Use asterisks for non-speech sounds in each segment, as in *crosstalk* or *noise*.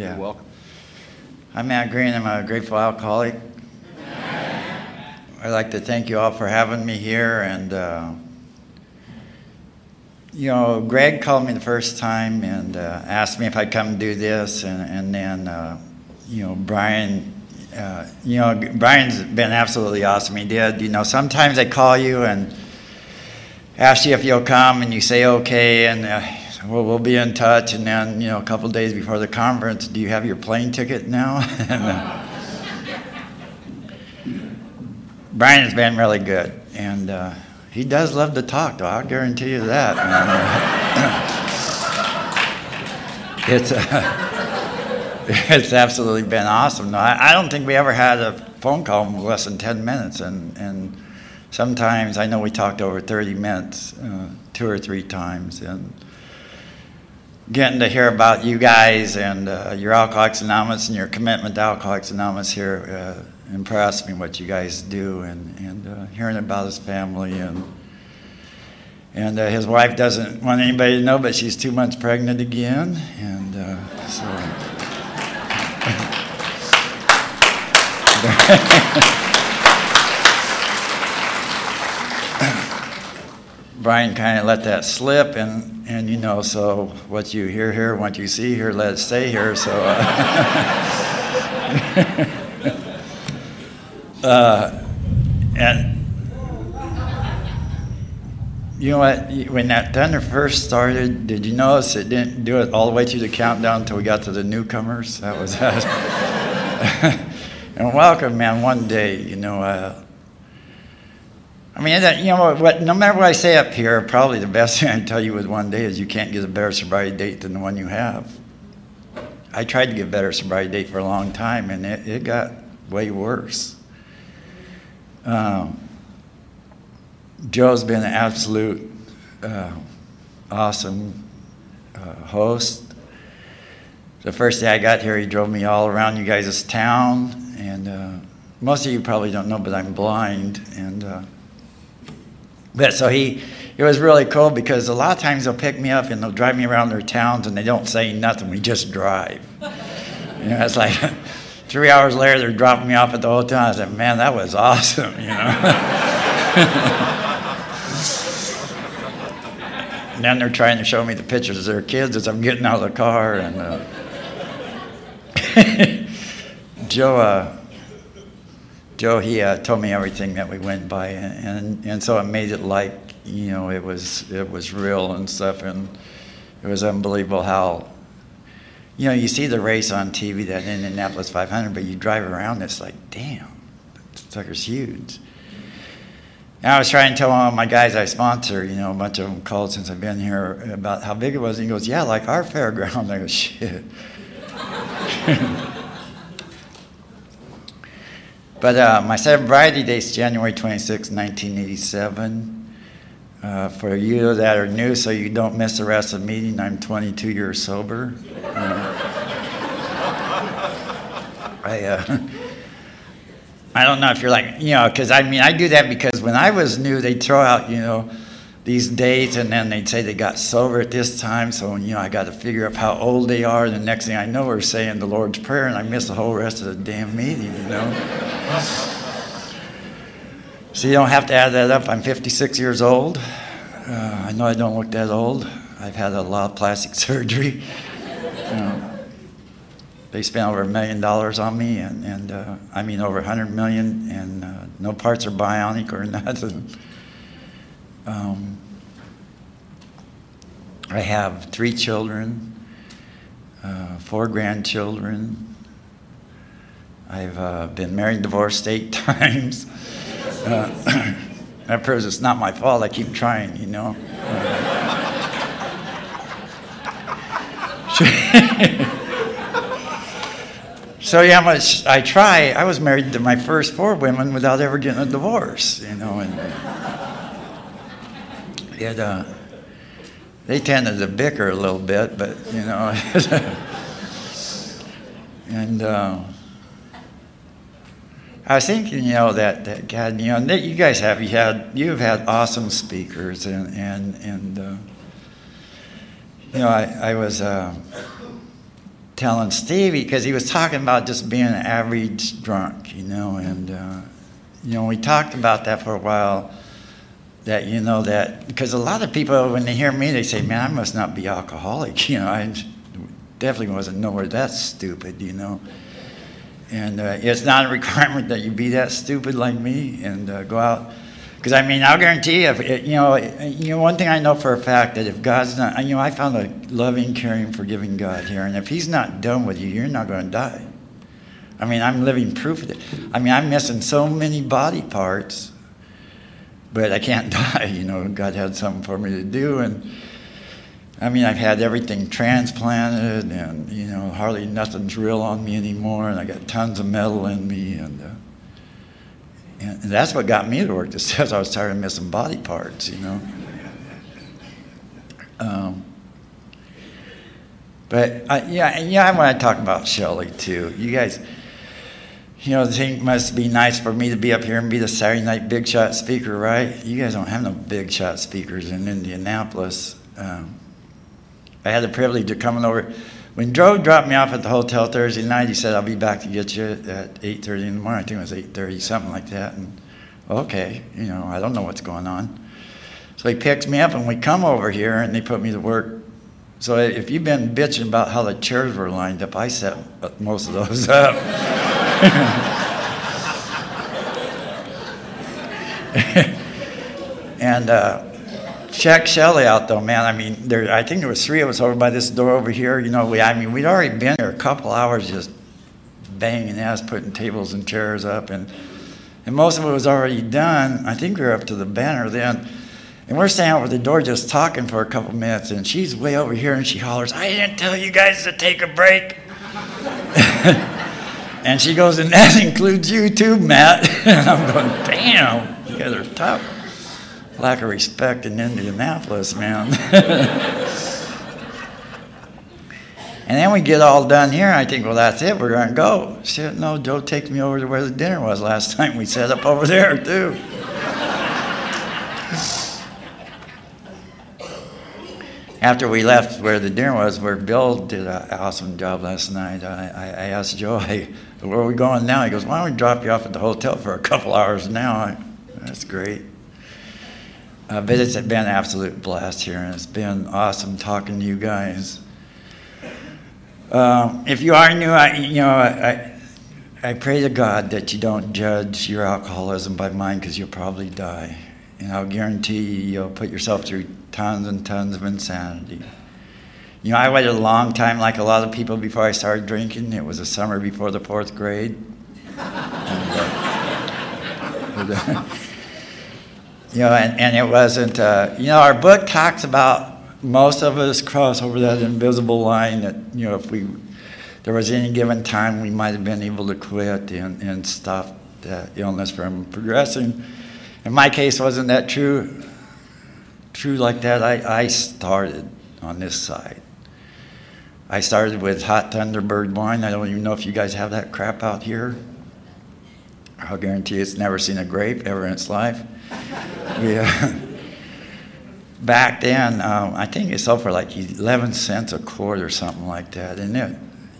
Yeah. You're welcome. I'm Matt Green. I'm a grateful alcoholic. I'd like to thank you all for having me here. And, uh, you know, Greg called me the first time and uh, asked me if I'd come do this. And, and then, uh, you know, Brian, uh, you know, Brian's been absolutely awesome. He did. You know, sometimes I call you and ask you if you'll come, and you say okay. And, uh, well, we'll be in touch. And then, you know, a couple days before the conference, do you have your plane ticket now? *laughs* and, uh, Brian has been really good, and uh, he does love to talk, though. I'll guarantee you that. man. *coughs* it's uh, *laughs* it's absolutely been awesome. No, I, I don't think we ever had a phone call in less than ten minutes, and and sometimes I know we talked over thirty minutes, uh, two or three times, and getting to hear about you guys and uh, your Alcoholics Anonymous and your commitment to Alcoholics Anonymous here uh, impressed me what you guys do and, and uh, hearing about his family and and uh, his wife doesn't want anybody to know, but she's two months pregnant again, and uh, so. *laughs* *laughs* Brian kind of let that slip, and, and you know, so what you hear here, what you see here, let it stay here. So, uh, *laughs* uh, and you know what? When that thunder first started, did you notice it didn't do it all the way through the countdown until we got to the newcomers? That was that. *laughs* and welcome, man. One day, you know. Uh, I mean, you know what? No matter what I say up here, probably the best *laughs* thing I can tell you with one day is you can't get a better sobriety date than the one you have. I tried to get a better sobriety date for a long time, and it, it got way worse. Um, Joe's been an absolute uh, awesome uh, host. The first day I got here, he drove me all around you guys' town, and uh, most of you probably don't know, but I'm blind, and uh, but so he, it was really cool because a lot of times they'll pick me up and they'll drive me around their towns and they don't say nothing. We just drive. you know, it's like *laughs* three hours later they're dropping me off at the hotel. I said, man, that was *laughs* awesome. You know. *laughs* and then they're trying to show me the pictures of their kids as I'm getting out of the car and. Uh, Joe. Uh, Joe, he uh, told me everything that we went by, and, and, so it made it like you know it was it was real and stuff, and it was unbelievable how you know you see the race on TV that Indianapolis 500, but you drive around, it's like damn, that sucker's huge. And I was trying to tell of my guys I sponsor, you know, a bunch of them called since I've been here about how big it was. And he goes, "Yeah, like our *laughs* fairground." I go, "Shit." *laughs* But uh, my sobriety date's January 26, 1987. Uh, for you that are new, so you don't miss the rest of the meeting, I'm 22 years sober. Uh, *laughs* I, uh, I don't know if you're like, you know, because I mean, I do that because when I was new, they'd throw out, you know, these dates and then they'd say they got sober at this time. So, you know, I got to figure out how old they are. And the next thing I know, we're saying the Lord's Prayer and I miss the whole rest of the damn meeting, you know. So you don't have to add that up. I'm 56 years old. Uh, I know I don't look that old. I've had a lot of plastic *laughs* surgery. Uh, they spent over a million dollars on me, and, and uh, I mean over 100 million, and uh, no parts are bionic or *laughs* nothing. Um, I have three children, uh, four grandchildren, I've uh, been married, divorced eight *laughs* times. Uh, *clears throat* that it's not my fault. I keep trying, you know. *laughs* so yeah, I try. I was married to my first four women without ever getting a divorce, you know, and it, uh, they tended to bicker a little bit, but you know, *laughs* and. Uh, I was thinking, you know, that, that God, you know, that you guys have, you had, you've had awesome speakers, and and and uh, you know, I I was uh, telling Stevie because he was talking about just being an average drunk, you know, and uh, you know we talked about that for a while. That you know that because a lot of people when they hear me they say, "Man, I must not be alcoholic," *laughs* you know. I definitely wasn't nowhere that stupid, you know. And uh, it's not a requirement that you be that stupid like me and uh, go out. Because I mean, I'll guarantee you, it, you know, you know, one thing I know for a fact that if God's not, you know, I found a loving, caring, forgiving God here, and if He's not done with you, you're not going to die. I mean, I'm living proof of it. I mean, I'm missing so many body parts, but I can't *laughs* die. You know, God had something for me to do, and I mean, I've had everything transplanted, and you know, hardly nothing's real on me anymore, and I got tons of metal in me, and, uh, and that's what got me to work. *laughs* Just as I was tired of missing body parts, you know. *laughs* Um, but I, yeah, yeah, I want to talk about Shelley too. You guys, you know, think must be nice for me to be up here and be the Saturday night big shot speaker, right? You guys don't have no big shot speakers in Indianapolis. Um, I had the privilege of coming over. When Joe dropped me off at the hotel Thursday night, he said, I'll be back to get you at 8.30 in the morning. I think it was 8.30, something like that. And okay, you know, I don't know what's going on. So he picks me up and we come over here and they put me to work. So if you've been bitching about how the chairs were lined up, I set most of those *laughs* up. *laughs* and uh, check Shelley out though, man. I mean, there. I think there was three of us over by this door over here. You know, we. I mean, we'd already been there a couple hours just banging ass, putting tables and chairs up, and and most of it was already done. I think we were up to the banner then. And we're standing over the door just talking for a couple minutes, and she's way over here and she hollers, I didn't tell you guys to take a break. *laughs* and she goes, and that *laughs* includes you too, Matt. *laughs* and I'm going, damn, you guys are tough lack of respect in Indianapolis, man. *laughs* and then we get all done here, I think, well, that's it. We're going to go. Shit, no, Joe takes me over to where the dinner was last time. We set up over there, too. After we left where the dinner was, where Bill did an awesome job last night, I, I, I asked Joe, hey, where are we going now? He goes, why don't we drop you off at the hotel for a couple hours now? I, that's great. Uh, but it's been an absolute blast here, and it's been awesome talking to you guys. Uh, if you are new, I, you know, I, I pray to God that you don't judge your alcoholism by mine because you'll probably die. And I'll guarantee you, you'll put yourself through tons and tons of insanity. You know, I waited a long time, like a lot of people, before I started drinking. It was a summer before the fourth grade. and, *laughs* uh, you know, and, and it wasn't, uh, you know, our book talks about most of us cross over that invisible line that, you know, if we, there was any given time we might have been able to quit and, and stop the illness from progressing. In my case, wasn't that true? True like that, I, I started on this side. I started with hot Thunderbird wine. I don't even know if you guys have that crap out here. I'll guarantee it's never seen a grape ever in its life *laughs* we, uh, *laughs* back then, um, I think it sold for like 11 cents a quart or something like that. And it,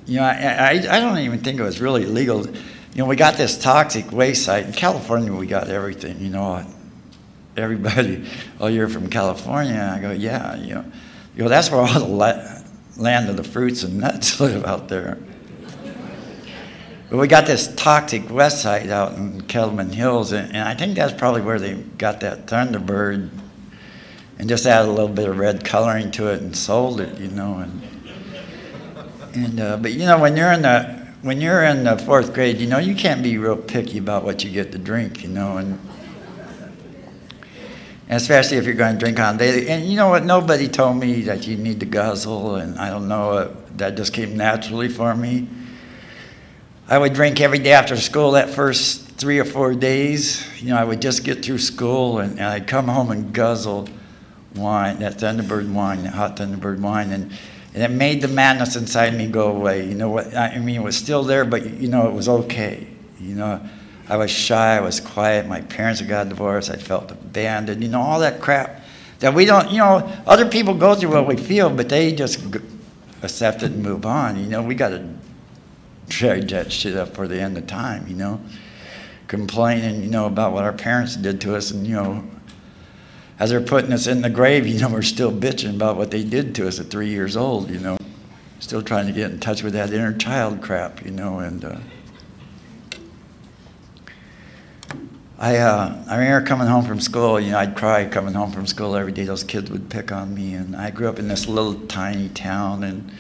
you know, I, I, I don't even think it was really legal. You know, we got this toxic waste site. In California, we got everything, you know. Everybody, *laughs* oh, you're from California. I go, yeah, you know. You know, that's where all the land of the fruits and nuts *laughs* live out there. But we got this toxic west side out in Kettleman Hills, and, and I think that's probably where they got that Thunderbird and just added a little bit of red coloring to it and sold it, you know. And, and uh, but you know, when you're in the when you're in the fourth grade, you know, you can't be real picky about what you get to drink, you know, and, and especially if you're going to drink on daily. And you know what? Nobody told me that you need to guzzle, and I don't know. Uh, that just came naturally for me. I would drink every day after school that first three or four days. You know, I would just get through school and, and I'd come home and guzzle wine, that Thunderbird wine, that hot Thunderbird wine. And, and it made the madness inside me go away. You know what? I mean, it was still there, but you know, it was okay. You know, I was shy, I was quiet. My parents had got divorced. I felt abandoned. You know, all that crap that we don't, you know, other people go through what we feel, but they just accept it and move on. You know, we got to drag that shit up for the end of time, you know? Complaining, you know, about what our parents did to us and, you know, as they're putting us in the grave, you know, we're still bitching about what they did to us at three years old, you know. Still trying to get in touch with that inner child crap, you know, and uh, I, uh, I remember coming home from school, you know, I'd cry coming home from school every day. Those kids would pick on me, and I grew up in this little tiny town, and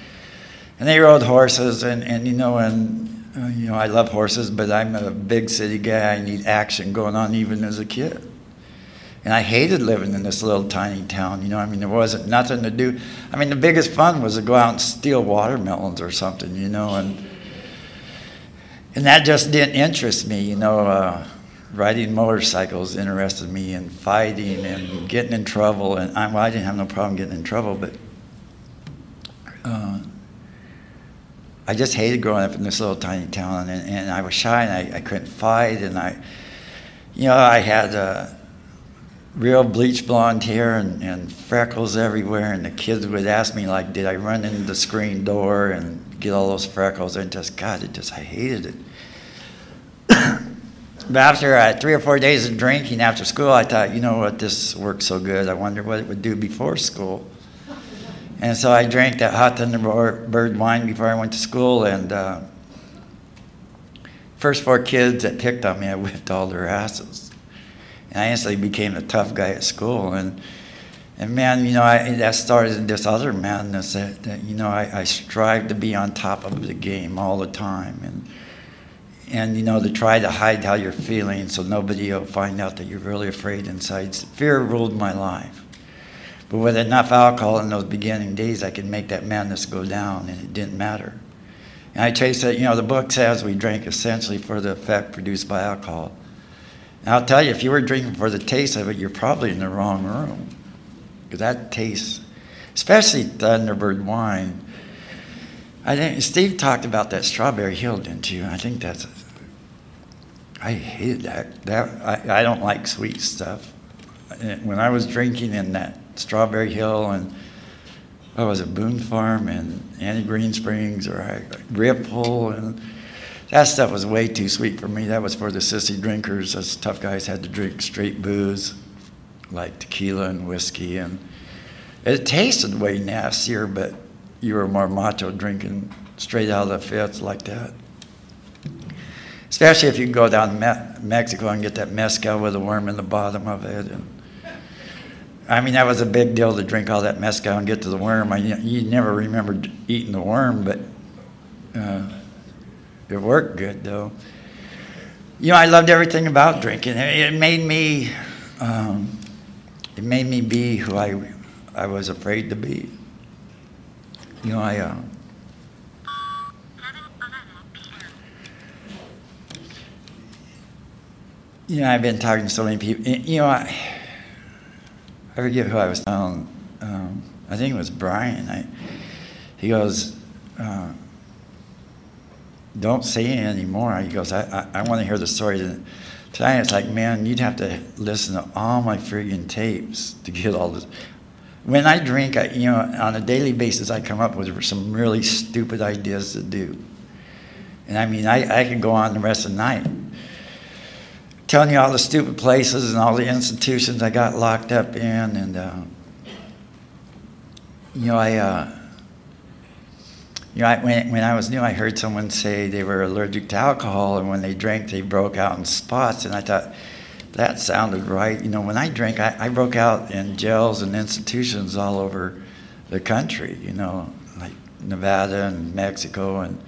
and they rode horses, and, and you know, and uh, you know, I love horses, but I'm a big city guy. I need action going on even as a kid. And I hated living in this little tiny town. You know, I mean, there wasn't nothing to do. I mean, the biggest fun was to go out and steal watermelons or something, you know, and and that just didn't interest me. You know, uh, riding motorcycles interested me, and fighting and getting in trouble. And I, well, I didn't have no problem getting in trouble, but uh, I just hated growing up in this little tiny town. And, and I was shy, and I, I couldn't fight, and I, you know, I had. Uh, real bleach blonde hair and, and freckles everywhere. And the kids would ask me, like, did I run into the screen door and get all those freckles? And just, God, it just, I hated it. After uh, three or four days of drinking after school, I thought, you know what, this works so good. I wonder what it would do before school. And so I drank that hot Thunderbird wine before I went to school. And uh, first four kids that picked on me, I whipped all their asses. And I instantly became a tough guy at school. And, and man, you know, I, that started this other madness that, that you know, I, I strive to be on top of the game all the time. And, and, you know, to try to hide how you're feeling so nobody will find out that you're really afraid inside. Fear ruled my life. But with enough alcohol in those beginning days, I could make that madness go down, and it didn't matter. And I taste that, you know, the book says we drink essentially for the effect produced by alcohol. And I'll tell you, if you were drinking for the taste of it, you're probably in the wrong room. Because that taste, especially Thunderbird wine. I think Steve talked about that Strawberry Hill, didn't you? I think that's. I hated that. That I, I don't like sweet stuff. When I was drinking in that Strawberry Hill and I was at Boone Farm and Annie Green Springs or Ripple and that stuff was way too sweet for me. That was for the sissy drinkers. Us tough guys had to drink straight booze, like tequila and whiskey, and it tasted way nastier. But you were more macho drinking straight out of the fifth like that. Especially if you can go down to Me- Mexico and get that mezcal with a worm in the bottom of it. And I mean, that was a big deal to drink all that mezcal and get to the worm. I, you never remember eating the worm, but. Uh, it worked good though. You know, I loved everything about drinking. It made me, um, it made me be who I, I was afraid to be. You know, I. Uh, you know, I've been talking to so many people. You know, I, I forget who I was telling. Um, I think it was Brian. I, he goes, uh, don't say it anymore. He goes, I, I, I want to hear the story. Tonight it's like, man, you'd have to listen to all my friggin' tapes to get all this. When I drink, I, you know, on a daily basis, I come up with some really stupid ideas to do. And I mean, I, I could go on the rest of the night telling you all the stupid places and all the institutions I got locked up in. And, uh, you know, I, uh, you know, I, when, when I was new, I heard someone say they were allergic to alcohol, and when they drank, they broke out in spots. And I thought, that sounded right. You know, when I drank, I, I broke out in jails and institutions all over the country, you know, like Nevada and Mexico. And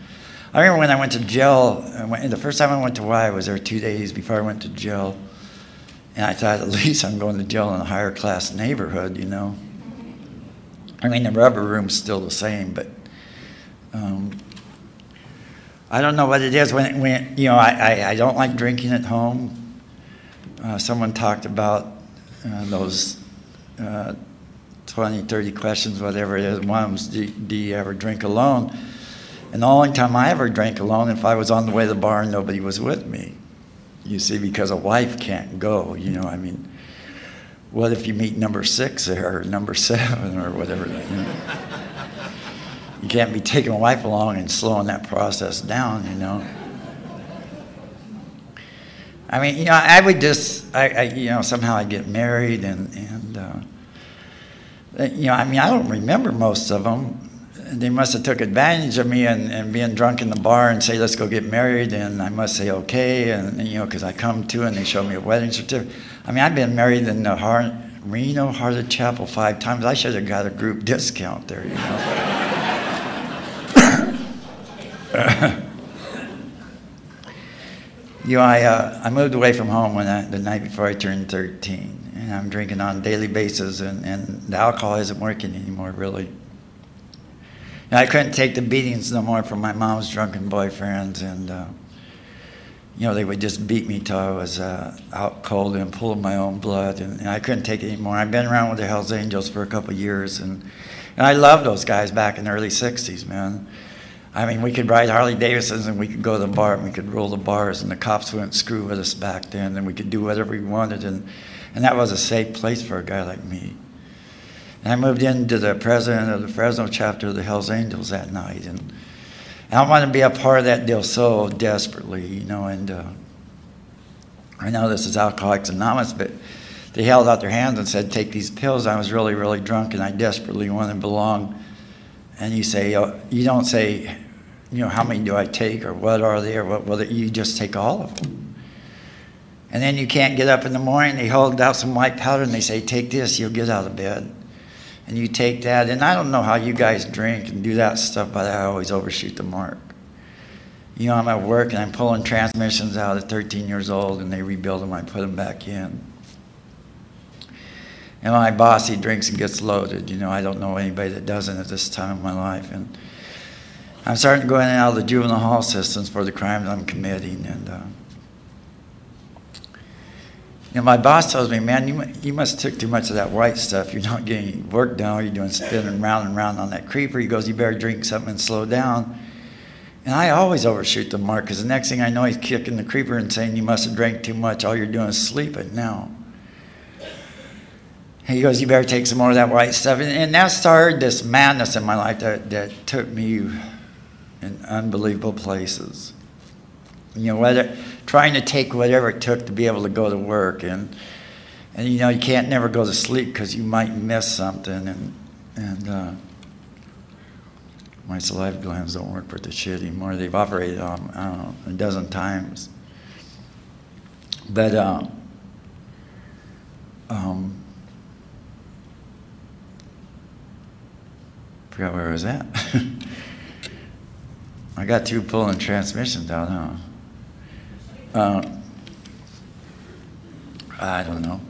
I remember when I went to jail, went, the first time I went to Hawaii, I was there two days before I went to jail. And I thought, *laughs* at least I'm going to jail in a higher class neighborhood, you know. I mean, the rubber room's still the same, but um, I don't know what it is when, when you know I, I, I don't like drinking at home. Uh, someone talked about uh, those uh, 20, 30 questions, whatever it is. One of do, do you ever drink alone? And the only time I ever drank alone, if I was on the way to the bar and nobody was with me. You see, because a wife can't go, you know, I mean, what if you meet number six there, or number seven, or whatever? You know? you can't be taking a wife along and slowing that process down, you know. I mean, you know, I would just, I, I you know, somehow I get married and, and uh, you know, I mean, I don't remember most of them. They must have took advantage of me and, and being drunk in the bar and say, let's go get married. And I must say, okay. And, you know, because I come to and they show me a wedding certificate. I mean, I've been married in the Reno Hearted Chapel five times. I should have got a group discount there, you know. *coughs* you know, I, uh, I moved away from home when I, the night before I turned 13. And I'm drinking on a daily basis, and, and the alcohol isn't working anymore, really. And I couldn't take the beatings no more from my mom's drunken boyfriends, and, uh, you know, they would just beat me till I was uh, out cold and pulling my own blood, and, and, I couldn't take it anymore. I've been around with the Hells Angels for a couple years, and, and I loved those guys back in the early 60s, man. I mean, we could ride Harley Davidsons and we could go to the bar and we could roll the bars and the cops wouldn't screw with us back then and we could do whatever we wanted and, and that was a safe place for a guy like me. And I moved into the president of the Fresno chapter of the Hells Angels that night and, I wanted to be a part of that deal so desperately, you know, and uh, I know this is Alcoholics Anonymous, but they held out their hands and said, take these pills. I was really, really drunk and I desperately wanted to belong and you say, uh, you don't say, you know, how many do I take or what are they or what, well, you just take all of them. And then you can't get up in the morning, they hold out some white powder and they say, take this, you'll get out of bed. And you take that, and I don't know how you guys drink and do that stuff, but I always overshoot the mark. You know, I'm at work and I'm pulling transmissions out at 13 years old and they rebuild them, I put them back in. And my boss, he drinks and gets loaded. You know, I don't know anybody that doesn't at this time of my life. And I'm starting to go in and out of the juvenile hall systems for the crimes I'm committing. And, uh, you know, my boss tells me, man, you, you must took too much of that white stuff. You're not getting work done. You're doing spinning round and round on that creeper. He goes, you better drink something and slow down. And I always overshoot the mark because the next thing I know, he's kicking the creeper and saying, you must have drank too much. All you're doing is sleeping now. He goes, You better take some more of that white stuff. And, and that started this madness in my life that, that took me in unbelievable places. You know, whether trying to take whatever it took to be able to go to work. And, and you know, you can't never go to sleep because you might miss something. And, and uh, my saliva glands don't work for the shit anymore. They've operated on, I don't know, a dozen times. But, uh, um, forgot where I was at. *laughs* I got two pulling transmissions out, huh? Uh, I don't know.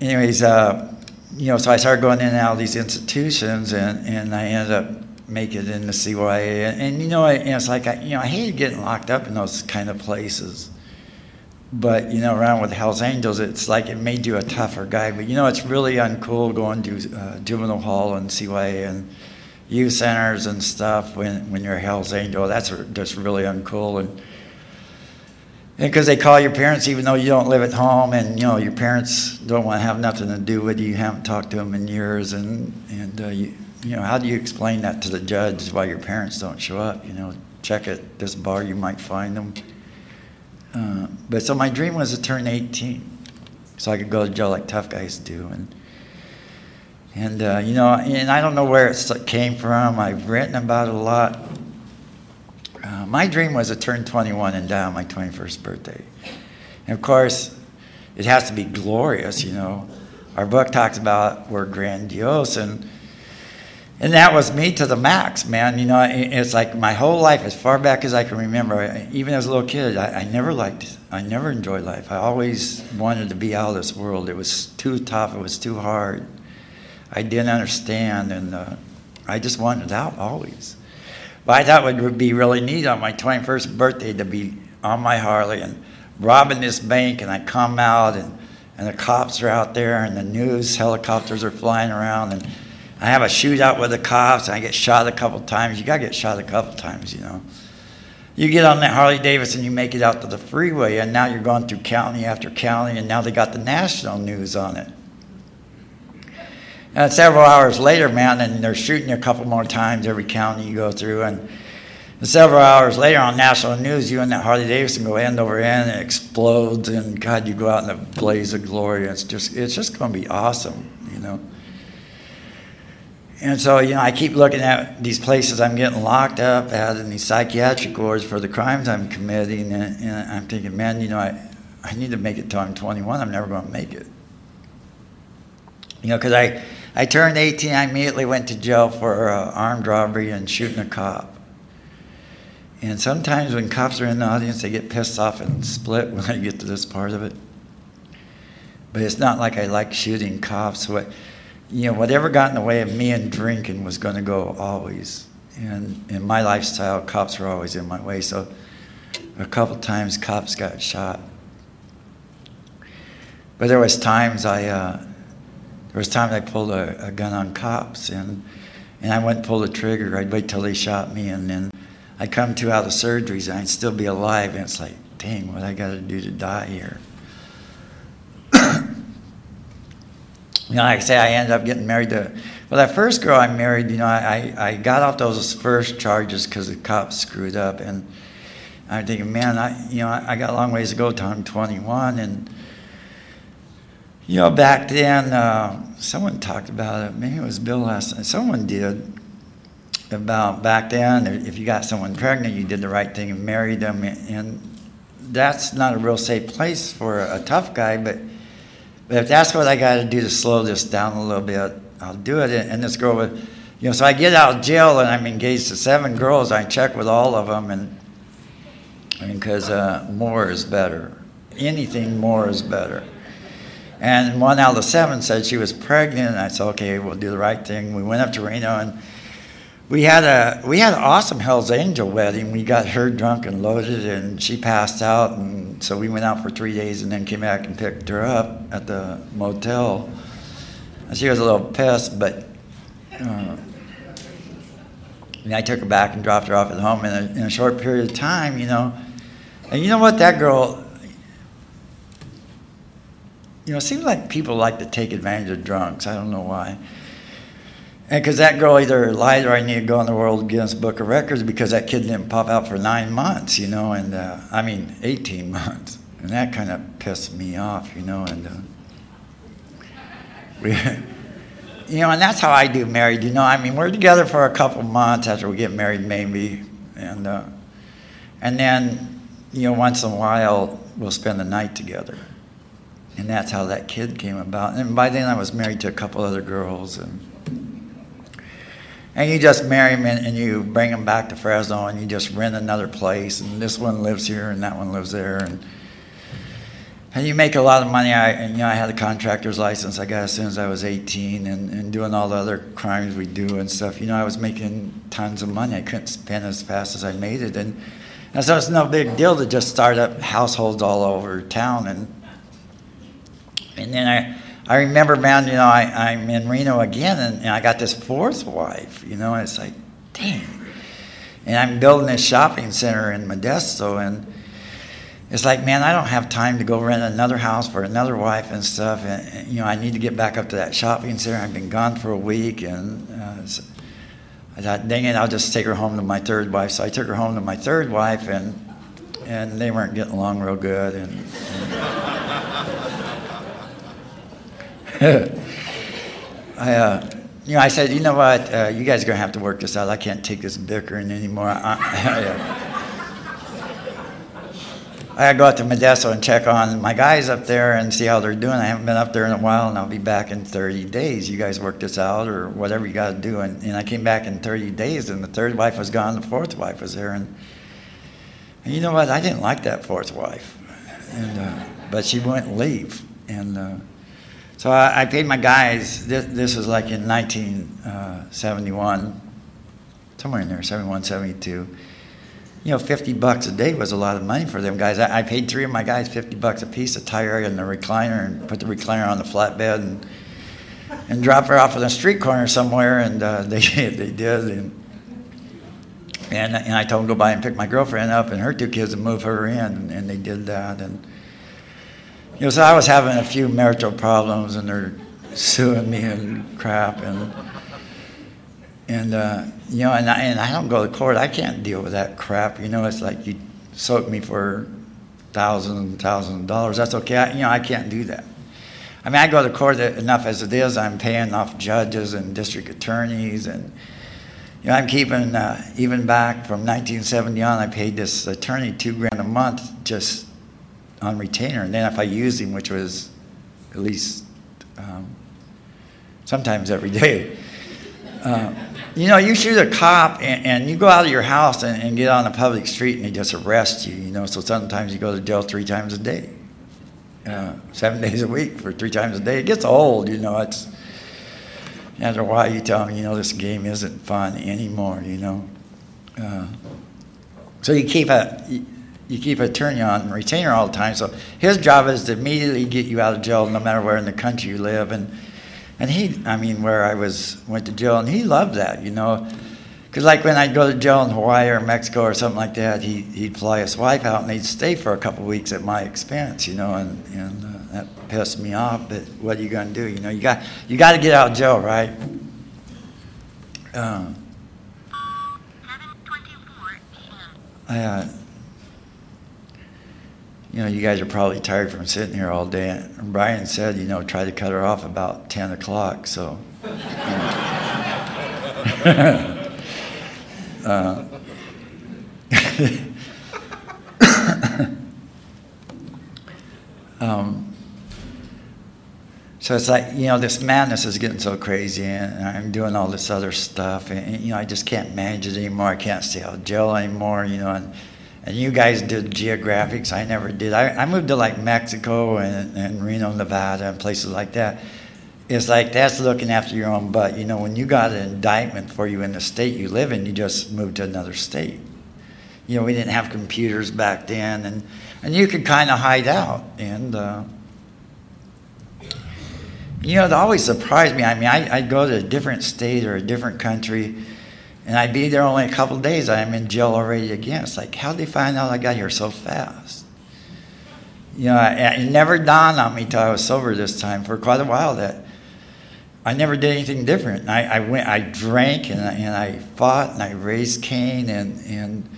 Anyways, uh, you know, so I started going in and out of these institutions, and, and I ended up making it into CYA. And, and you know, and it's like, I, you know, I hated getting locked up in those kind of places. But, you know, around with Hell's Angels, it's like it made you a tougher guy. But, you know, it's really uncool going to uh, juvenile hall and CYA and youth centers and stuff when, when you're a Hell's Angel. That's just really uncool. And because they call your parents even though you don't live at home and, you know, your parents don't want to have nothing to do with you. You haven't talked to them in years. And, and uh, you, you know, how do you explain that to the judge why your parents don't show up? You know, check at this bar, you might find them. Uh, but so my dream was to turn 18 so I could go to jail like tough guys do. And, and uh, you know, and I don't know where it came from. I've written about it a lot. My dream was to turn 21 and die on my 21st birthday. And of course, it has to be glorious, you know. Our book talks about we're grandiose, and and that was me to the max, man. You know, it's like my whole life, as far back as I can remember, even as a little kid, I, I, never liked, I never enjoyed life. I always wanted to be out of this world. It was too tough, it was too hard. I didn't understand, and uh, I just wanted out always. But I thought it would be really neat on my 21st birthday to be on my Harley and robbing this bank, and I come out, and, and the cops are out there, and the news helicopters are flying around, and I have a shootout with the cops, and I get shot a couple times. You got to get shot a couple times, you know. You get on that Harley Davidson, and you make it out to the freeway, and now you're going through county after county, and now they got the national news on it. And several hours later, man, and they're shooting a couple more times every county you go through. And, and several hours later on national news, you and that Harley Davidson go end over end and it explodes. And God, you go out in a blaze of glory. It's just, it's just going to be awesome, you know. And so, you know, I keep looking at these places I'm getting locked up at in these psychiatric wards for the crimes I'm committing. And, and I'm thinking, man, you know, I, I need to make it till I'm 21. I'm never going to make it. You know, because I, I turned 18, I immediately went to jail for uh, armed robbery and shooting a cop. And sometimes when cops are in the audience, they get pissed off and split *laughs* when I get to this part of it. But it's not like I like shooting cops. What, you know, whatever got in the way of me and drinking was going to go always. And in my lifestyle, cops were always in my way. So a couple times, cops got shot. But there was times I, uh, there was times I pulled a, a, gun on cops, and and I wouldn't pull the trigger. I'd wait till they shot me, and then I'd come to out of surgeries, and I'd still be alive. And it's like, dang, what I got to do to die here? *coughs* you know, like I say, I ended up getting married to, well, that first girl I married, you know, I, I got off those first charges because the cops screwed up. And I'm thinking, man, I, you know, I got a long ways to go till I'm 21. And, you know, back then, uh, someone talked about it. Maybe it was Bill last night. Someone did about back then, if you got someone pregnant, you did the right thing and married them. And that's not a real safe place for a tough guy, but but if that's what I got to do to slow this down a little bit, I'll do it. And this girl would, you know, so I get out of jail and I'm engaged to seven girls. I check with all of them, and I mean, because uh, more is better. Anything more is better. And one out of seven said she was pregnant. And I said, okay, we'll do the right thing. We went up to Reno and we had a we had an awesome Hell's Angel wedding. We got her drunk and loaded, and she passed out, and so we went out for three days, and then came back and picked her up at the motel. And she was a little pissed, but uh, and I took her back and dropped her off at home in a, in a short period of time, you know. And you know what, that girl. You know, it seems like people like to take advantage of drunks. I don't know why. And because that girl either lied or I need to go in the World Guinness Book of Records because that kid didn't pop out for nine months, you know, and uh, I mean, 18 *laughs* months. And that kind of pissed me off, you know, and uh, *laughs* we, you know, and that's how I do married, you know. I mean, we're together for a couple months after we get married, maybe, and uh, and then, you know, once in a while we'll spend the night together, and that's how that kid came about. And by then I was married to a couple other girls, and and you just marry them and you bring them back to Fresno and you just rent another place and this one lives here and that one lives there and and you make a lot of money. I and, you know I had a contractor's license I got as soon as I was 18 and, and doing all the other crimes we do and stuff. You know I was making tons of money. I couldn't spend as fast as I made it and, and so it's no big deal to just start up households all over town and and then I I remember, man, you know, I, I'm in Reno again, and, and I got this fourth wife, you know, and it's like, dang. And I'm building this shopping center in Modesto, and it's like, man, I don't have time to go rent another house for another wife and stuff. And, and you know, I need to get back up to that shopping center. I've been gone for a week, and uh, I thought, dang it, I'll just take her home to my third wife. So I took her home to my third wife, and and they weren't getting along real good, and, and *laughs* I, uh, you know, I said, you know what, uh, you guys are going to have to work this out. I can't take this bickering anymore. I, I, *laughs* I, go out to Modesto and check on my guys up there and see how they're doing. I haven't been up there in a while, and I'll be back in 30 days. You guys work this out or whatever you got to do. And, and I came back in 30 days, and the third wife was gone, the fourth wife was there. And, and you know what? I didn't like that fourth wife, and, uh, but she wouldn't leave. And uh, so I, I paid my guys, this, this was like in 1971, uh, somewhere in there, 71, 72. You know, 50 bucks a day was a lot of money for them guys. I, I paid three of my guys 50 bucks a piece, a tire and the recliner, and put the recliner on the flatbed and, and drop her off on a street corner somewhere, and uh, *laughs* they, they did. And, and, and I told them to go by and pick my girlfriend up and her two kids and move her in, and they did that. And you know, so I was having a few marital problems, and they're, suing me and crap and and uh, you know and I, and I don't go to court. I can't deal with that crap. You know, it's like you soak me for thousands and thousands of dollars. That's okay. I, you know, I can't do that. I mean, I go to court enough as it is. I'm paying off judges and district attorneys, and you know, I'm keeping uh, even back from 1970 on. I paid this attorney two grand a month just on retainer, and then if I used him, which was at least um, sometimes every day. Uh, *laughs* you know, you shoot a cop and, and, you go out of your house and, and get on a public street and they just arrest you, you know, so sometimes you go to jail three times a day, uh, seven *laughs* days a week for three times a day. It gets old, you know, it's, after a while you tell them, you know, this game isn't fun anymore, you know. Uh, so you keep a, you keep a attorney on retainer all the time. So his job is to immediately get you out of jail, no matter where in the country you live. And and he, I mean, where I was went to jail, and he loved that, you know, because like when I'd go to jail in Hawaii or Mexico or something like that, he he'd fly his wife out and they'd stay for a couple of weeks at my expense, you know, and and uh, that pissed me off. But what are you gonna do? You know, you got you got to get out of jail, right? I, uh, you know, you guys are probably tired from sitting here all day. And Brian said, you know, try to cut her off about 10 o'clock. So, you know. *laughs* uh, *laughs* um, so it's like, you know, this madness is getting so crazy, and I'm doing all this other stuff, and, you know, I just can't manage it anymore. I can't stay out of jail anymore, you know, and and you guys did geographics. I never did. I, I moved to like Mexico and, and Reno, Nevada, and places like that. It's like that's looking after your own butt. You know, when you got an indictment for you in the state you live in, you just moved to another state. You know, we didn't have computers back then, and, and you could kind of hide out. And, uh, you know, it always surprised me. I mean, I, I'd go to a different state or a different country and I'd be there only a couple days. I'm in jail already again. It's like, how'd they find out I got here so fast? You know, it never dawned on me till I was sober this time for quite a while that I never did anything different. I, I went, I drank and I, and I fought and I raised Cain and, and,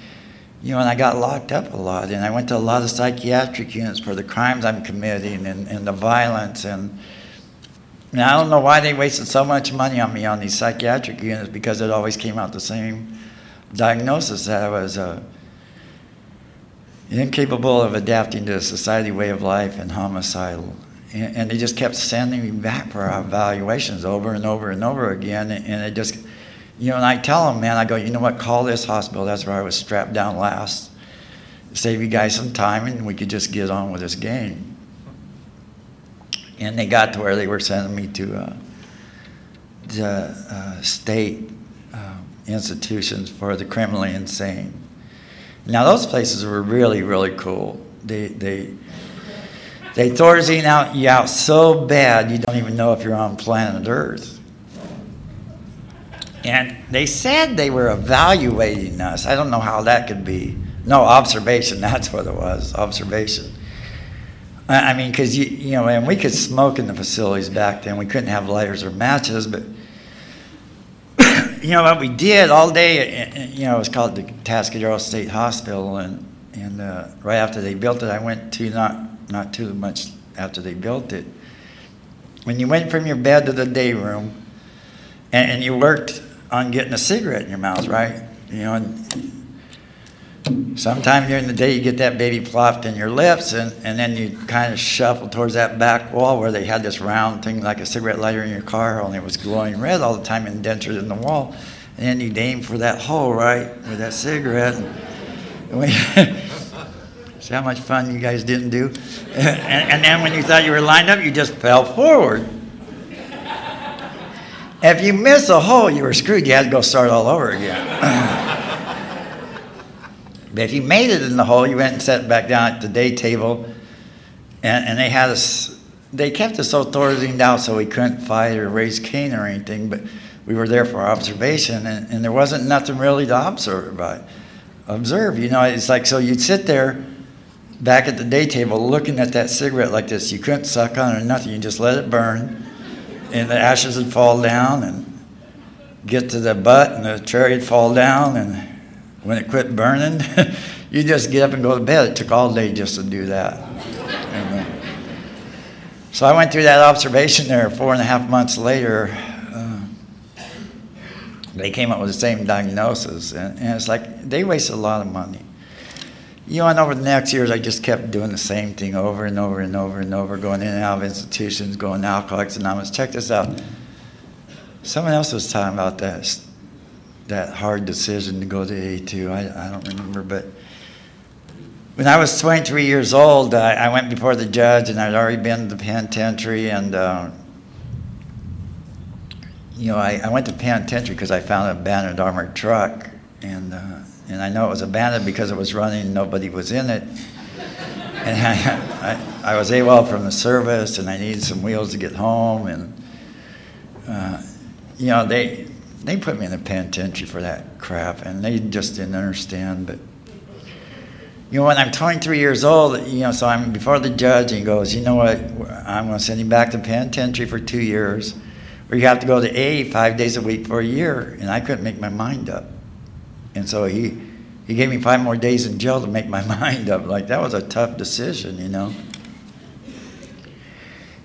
you know, and I got locked up a lot. And I went to a lot of psychiatric units for the crimes I'm committing and, and the violence and, I don't know why they wasted so much money on me on these psychiatric units because it always came out the same diagnosis that I was uh, incapable of adapting to a society way of life and homicidal. And, and, they just kept sending me back for evaluations over and over and over again. And, and it just, you know, and I tell them, man, I go, you know what, call this hospital. That's where I was strapped down last. Save you guys some time and we could just get on with this game and they got to where they were sending me to uh, the uh, state uh, institutions for the criminally insane. Now those places were really really cool. They they they Thorazine out you out so bad you don't even know if you're on planet Earth. And they said they were evaluating us. I don't know how that could be. No, observation, *laughs* that's what it was, observation. I mean, because you, you know, and we could smoke in the facilities back then. We couldn't have lighters or matches, but *coughs* you know what we did all day. Uh, uh, uh, you know, it was called the Atascadero State Hospital, and and uh, right after they built it, I went to not not too much after they built it. When you went from your bed to the day room, and, and you worked on getting a cigarette in your mouth, right? You know, and Sometime during the day, you get that baby plopped in your lips, and, and then you kind of shuffle towards that back wall where they had this round thing like a cigarette lighter in your car, only it was glowing red all the time, indentured in the wall. And then you'd aim for that hole, right, with that cigarette. And *laughs* we, see how much fun you guys didn't do? *laughs* And, and then when you thought you were lined up, you just fell forward. If you miss a hole, you were screwed. You had to go start all over again. *clears throat* But if you made it in the hole, you went and sat back down at the day table, and, and they had us. They kept us so thorazined out so we couldn't fight or raise Cain or anything, but we were there for observation, and, and there wasn't nothing really to observe. By. Observe, you know, it's like so you'd sit there back at the day table looking at that cigarette like this. You couldn't suck on it or nothing. You just let it burn. and the ashes would fall down and get to the butt, and the cherry would fall down, and when it quit burning, *laughs* you just get up and go to bed. It took all day just to do that. So I went through that observation there. Four and a half months later, uh, they came up with the same diagnosis, and, and it's like they wasted a lot of money you know, and over the next years, I just kept doing the same thing over and over and over and over, going in and out of institutions, going to Alcoholics Anonymous. Check this out. Someone else was talking about that, that hard decision to go to A2. I, I don't remember, but when I was 23 years old, I, I went before the judge, and I'd already been to the penitentiary, and uh, you know, I, I went to penitentiary because I found an abandoned armored truck, and uh, and I know it was abandoned because it was running and nobody was in it. And *laughs* I, I, I was AWOL from the service, and I needed some wheels to get home, and uh, you know they they put me in the penitentiary for that crap, and they just didn't understand. But you know, when I'm 23 years old, you know, so I'm before the judge, and he goes, you know what, I'm going to send you back to penitentiary for two years, or you have to go to AA five days a week for a year, and I couldn't make my mind up. And so he, he gave me five more days in jail to make my *laughs* mind up. Like, that was a tough decision, you know.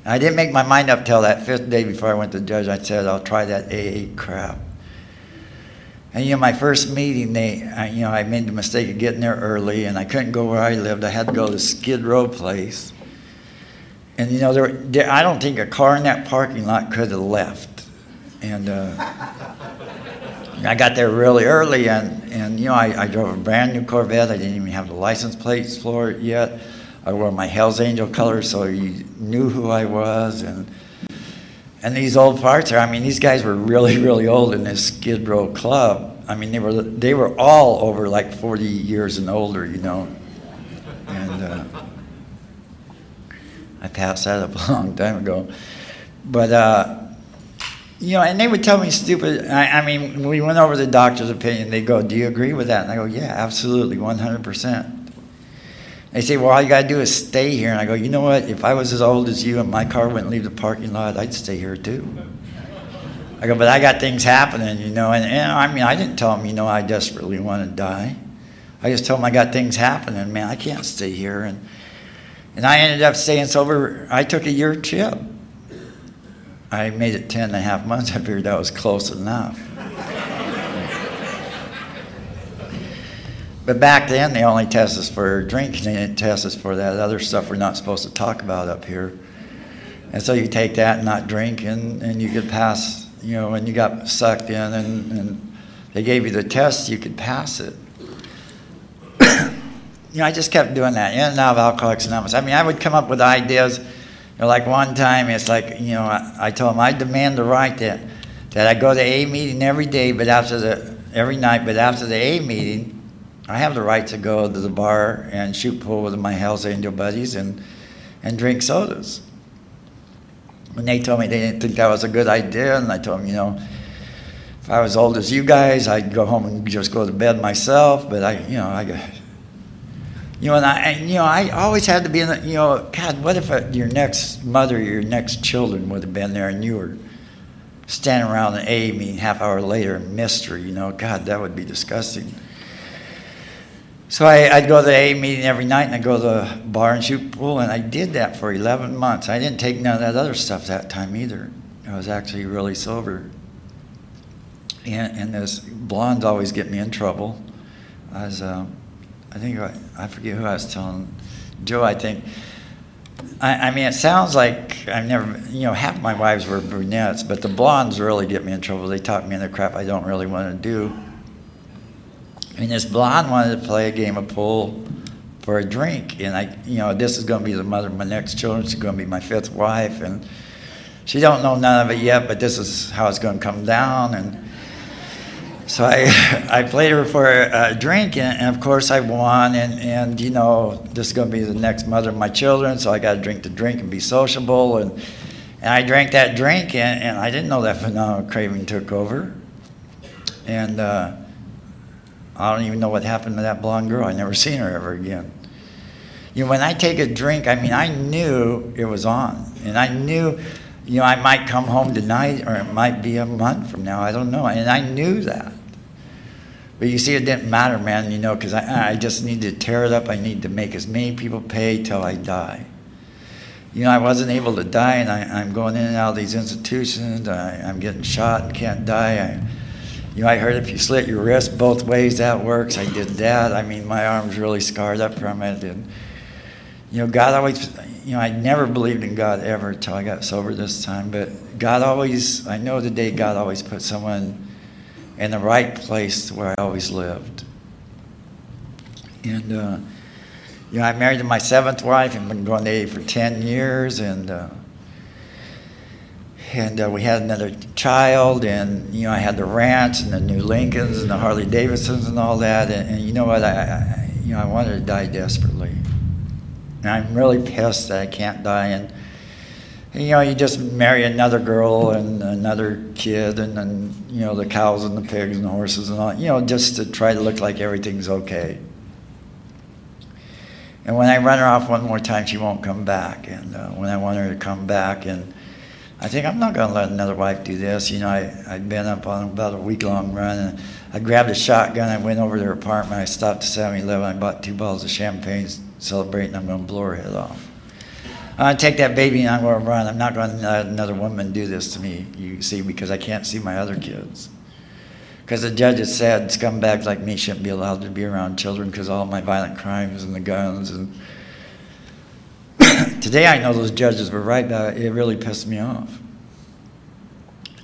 I didn't make my mind up till that fifth day before I went to the judge. I said, I'll try that AA crap. And, you know, my first meeting, they, I, you know, I made the mistake of getting there early, and I couldn't go where I lived. I had to go to Skid Row Place. And, you know, there, there I don't think a car in that parking lot could have left. And, uh, I got there really early, and, and you know, I, I drove a brand new Corvette. I didn't even have the license plates for it yet. I wore my Hell's Angel colors, so you knew who I was. And and these old parts are, I mean, these guys were really, *laughs* really old in this Skid Row club. I mean, they were they were all over like 40 years and older, you know. And uh, I passed that up *laughs* a long time ago, but. Uh, you know, and they would tell me stupid. I, I mean, we went over the doctor's opinion. They go, "Do you agree with that?" And I go, "Yeah, absolutely, 100 percent." They say, "Well, all you got to do is stay here." And I go, "You know what? If I was as old as you and my car wouldn't leave the parking lot, I'd stay here too." I go, "But I got things happening, you know." And, and I mean, I didn't tell them, you know, I desperately want to die. I just told them I got things happening. Man, I can't stay here. And and I ended up staying sober. I took a year trip. I made it 10 and a half months. I figured that was close enough. But back then, they only test us for drinking. They didn't test us for that other stuff we're not supposed to talk about up here. And so you take that and not drink, and, and you could pass, you know, and you got sucked in and, and they gave you the test, you could pass it. *coughs* you know, I just kept doing that, in and out of Alcoholics Anonymous. I mean, I would come up with ideas You know, like one time, it's like, you know, I, I told him I demand the right that, that I go to AA meeting every day, but after the, every night, but after the AA meeting, I have the right to go to the bar and shoot pool with my Hells Angel buddies and, and drink sodas. And they told me they didn't think that was a good idea, and I told them, you know, if I was old as you guys, I'd go home and just go to bed myself, but I, you know, I you know, and I, you know, I always had to be in the, you know, God, what if a, your next mother, your next children would have been there and you were standing around an AA meeting half hour later, mystery, you know, God, that would be disgusting. So I, would go to the AA meeting every night and I'd go to the bar and shoot pool, and I did that for 11 months. I didn't take none of that other stuff that time either. I was actually really sober. And, and this blondes always get me in trouble. I was, um, I think I, I forget who I was telling. Joe, I think. I, I, mean, it sounds like I've never, you know, half my wives were brunettes, but the blondes really get me in trouble. They talk me into crap I don't really want to do. Mean, this blonde wanted to play a game of pool for a drink, and I, you know, this is going to be the mother of my next children. She's going to be my fifth wife, and she don't know none of it yet, but this is how it's going to come down, and so I, *laughs* I played her for a drink, and, and, of course I won. And, and you know, this is going to be the next mother of my children, so I got to drink the drink and be sociable. And, and I drank that drink, and, and I didn't know that phenomenal craving took over. And uh, I don't even know what happened to that blonde girl. I never *laughs* seen her ever again. You know, when I take a drink, I mean, I knew it was on, and I knew you know, I might come home tonight or it might be a month from now. I don't know. And I knew that. But you see, it didn't matter, man, you know, because I, I just need to tear it up. I need to make as many people pay till I die. You know, I wasn't able to die, and I, I'm going in and out of these institutions. I, I'm getting shot and can't die. I, you know, I heard if you slit your wrist both ways, that works. I did that. I mean, my arm's really scarred up from it. And, you know, God always, you know, I never believed in God ever until I got sober this time. But God always, I know today God always put someone in the right place where I always lived. And, uh, you know, I married my seventh wife and been going to AA for 10 years. And, uh, and uh, we had another child, and you know I had the ranch and the new Lincolns and the Harley Davidsons and all that, and, and you know what? I, I, you know I wanted to die desperately, and I'm really pissed that I can't die. And, you know, you just marry another girl and another kid, and then you know the cows and the pigs and the horses and all, you know, just to try to look like everything's okay. And when I run her off one more time, she won't come back. And uh, when I want her to come back, and I think I'm not going to let another wife do this. You know, I, I'd been up on about a week long run and I grabbed a shotgun. I went over to her apartment. I stopped at 7 Eleven. I bought two bottles of champagne, celebrating. I'm going to blow her head off. I'm going to take that baby and I'm going to run. I'm not going to let another woman do this to me, you see, because I can't see my other kids. Because the judges said scumbags like me shouldn't be allowed to be around children because all my violent crimes and the guns and Today I know those judges were right, but it really pissed me off.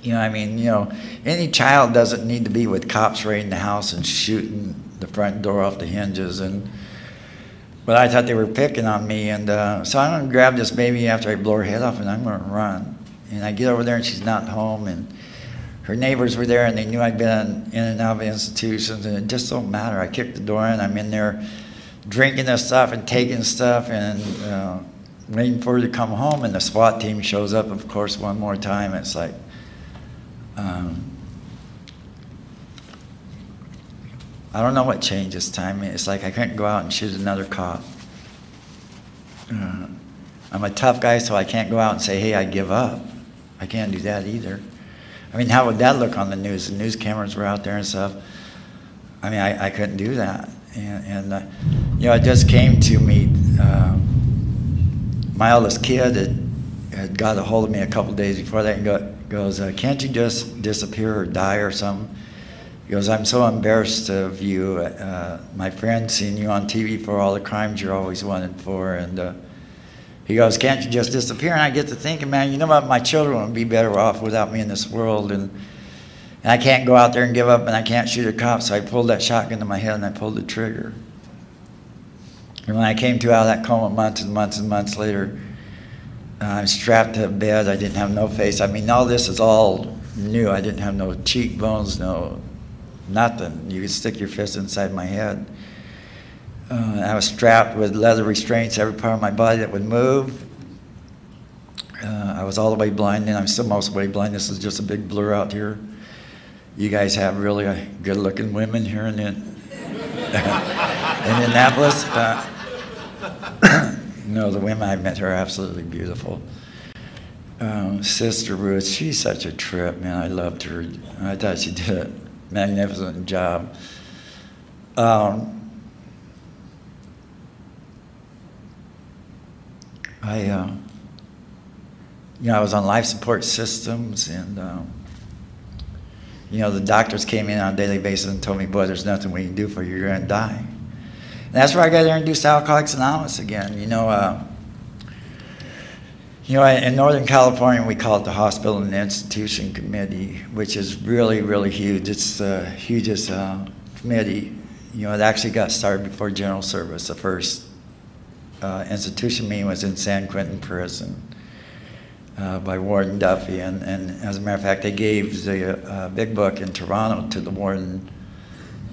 You know, I mean, you know, any child doesn't need to be with cops raiding the house and shooting the front door off the hinges. And but I thought they were picking on me, and uh, so I'm gonna grab this baby after I blow her head off, and I'm gonna run. And I get over there, and she's not home, and her neighbors were there, and they knew I'd been in and out of institutions, and it just don't matter. I kicked the door in, I'm in there drinking this stuff and taking stuff, and. Uh, waiting for her to come home, and the SWAT team shows up, of course, one more time. It's like, um, I don't know what changed this time. It's like I couldn't go out and shoot another cop. Uh, I'm a tough guy, so I can't go out and say, hey, I give up. I can't do that either. I mean, how would that look on the news? The news cameras were out there and stuff. I mean, I, I couldn't do that. And, and uh, you know, it just came to me. Um, my eldest kid had, had got a hold of me a couple days before that and go, goes, uh, Can't you just disappear or die or something? He goes, I'm so embarrassed of you. Uh, my friend seen you on TV for all the crimes you're always wanted for. And uh, he goes, Can't you just disappear? And I get to thinking, man, you know what? My children would be better off without me in this world. And, and I can't go out there and give up and I can't shoot a cop. So I pulled that shotgun to my head and I pulled the trigger. And when I came to out of that coma months and months and months later, uh, I'm strapped to a bed. I didn't have no face. I mean, all this is all new. I didn't have no cheekbones, no nothing. You could stick your fist inside my head. Uh, I was strapped with leather restraints every part of my body that would move. Uh, I was all the way blind, and I'm still most of the way blind. This is just a big blur out here. You guys have really good-looking women here in, *laughs* in Indianapolis. Uh, *coughs* no, the women I met are absolutely beautiful. Um, Sister Ruth, she's such a trip, man. I loved her. I thought she did a magnificent job. Um, I, uh, you know, I was on life support systems, and um, you know, the doctors came in on a daily basis and told me, "Boy, there's nothing we can do for you. You're going to die." And that's where I got introduced to Alcoholics Anonymous again. You know, uh, you know, in Northern California, we call it the Hospital and Institution Committee, which is really, really huge. It's the hugest uh, committee. You know, it actually got started before General Service. The first uh, institution meeting was in San Quentin Prison uh, by Warden Duffy. And, and as a matter of fact, they gave the uh, big book in Toronto to the warden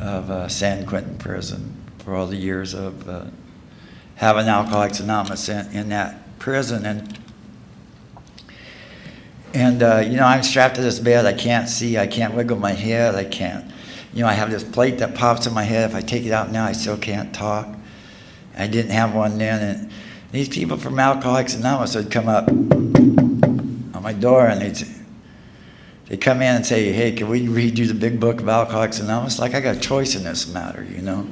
of uh, San Quentin Prison for all the years of uh, having Alcoholics Anonymous in, in that prison. And, and uh, you know, I'm strapped to this bed. I can't see. I can't wiggle my head. I can't. You know, I have this plate that pops in my head. If I take it out now, I still can't talk. I didn't have one then. And these people from Alcoholics Anonymous would come up on my door and they'd say, they come in and say, "Hey, can we read you the big book of Alcoholics Anonymous?" Like I got a choice in this matter, you know.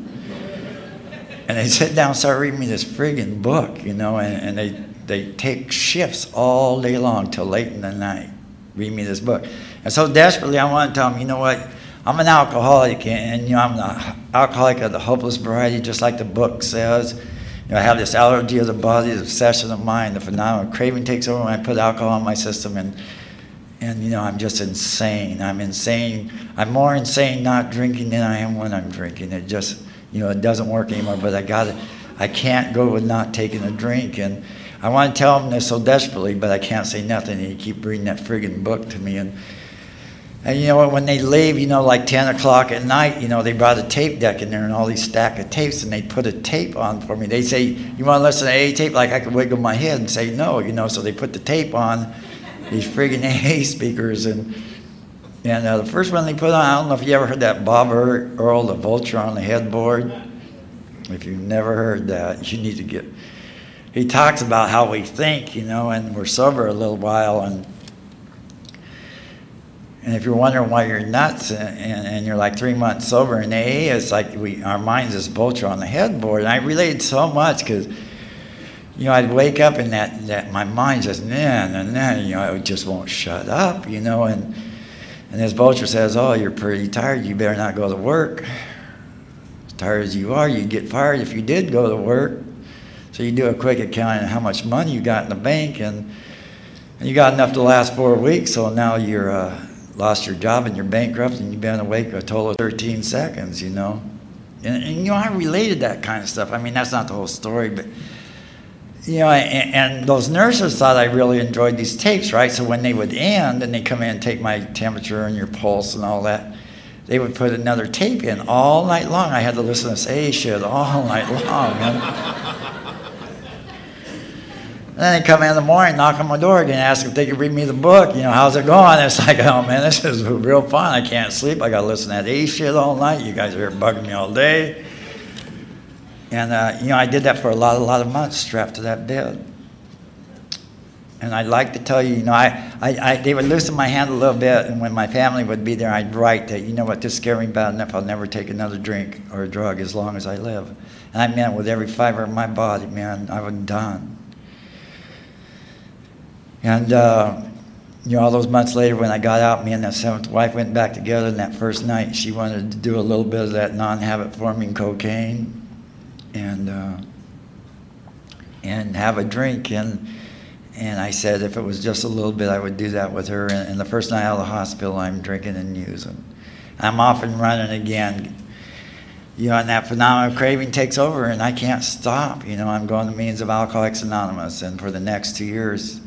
And they sit down, and start reading me this friggin' book, you know, and, and they they take shifts all day long till late in the night, read me this book. And so desperately, I want to tell them, you know what? I'm an alcoholic, and, you know I'm an alcoholic of the hopeless variety, just like the book says. You know, I have this allergy of the body, the obsession of mind, the phenomenon. Craving takes over when I put alcohol in my system, and and you know I'm just insane. I'm insane. I'm more insane not drinking than I am when I'm drinking. It just you know it doesn't work anymore. But I got it. I can't go with not taking a drink, and I want to tell them this so desperately, but I can't say nothing. And you keep reading that friggin' book to me, and and you know when they leave, you know, like 10 o'clock at night, you know, they brought a tape deck in there and all these stack of tapes, and they put a tape on for me. They say, "You want to listen to a tape?" Like I could wiggle my head and say no, you know. So they put the tape on these friggin' *laughs* AA speakers, and and uh, the first one they put on, I don't know if you ever heard that Bob Earl, the vulture on the headboard. If you've never heard that, you need to get. He talks about how we think, you know, and we're sober a little while, and and if you're wondering why you're nuts and, and, you're like three months sober in AA, it's like we our mind's this vulture on the headboard. And I related so much because, you know, I'd wake up and that, that my mind just, nah, nah, nah, you know, it just won't shut up, you know. And, and this vulture says, oh, you're pretty tired. You better not go to work. As tired as you are, you'd get fired if you did go to work. So you do a quick accounting of how much money you got in the bank and, and you got enough to last four weeks. So now you're... Uh, lost your job and you're bankrupt and you've been awake a total of 13 seconds, you know. And, and, you know, I related that kind of stuff. I mean, that's not the whole story, but, you know, and, and, those nurses thought I really enjoyed these tapes, right? So when they would end and they come in and take my temperature and your pulse and all that, they would put another tape in all night long. I had to listen to AA shit all *laughs* night long. And then they come in, in the morning, knock on my door again, ask if they could read me the book. You know, how's it going? It's like, oh man, this is real fun. I can't sleep. I got to listen to that AA shit all night. You guys are here bugging me all day. And, uh, you know, I did that for a lot, a lot of months to that bed. And I'd like to tell you, you know, I, I, I, they would loosen my hand a little bit, and when my family would be there, I'd write that, you know what, this scared me bad enough, I'll never take another drink or a drug as long as I live. And I meant with every fiber of my body, man, I was done. And, uh, you know, all those months later when I got out, me and that seventh wife went back together. And that first night, she wanted to do a little bit of that non habit forming cocaine and, uh, and have a drink. And, and I said if it was just a little bit, I would do that with her. And, and the first night out of the hospital, I'm drinking and using. I'm off and running again. You know, and that phenomenon of craving takes over, and I can't stop. You know, I'm going to Meetings of Alcoholics Anonymous, and for the next two years,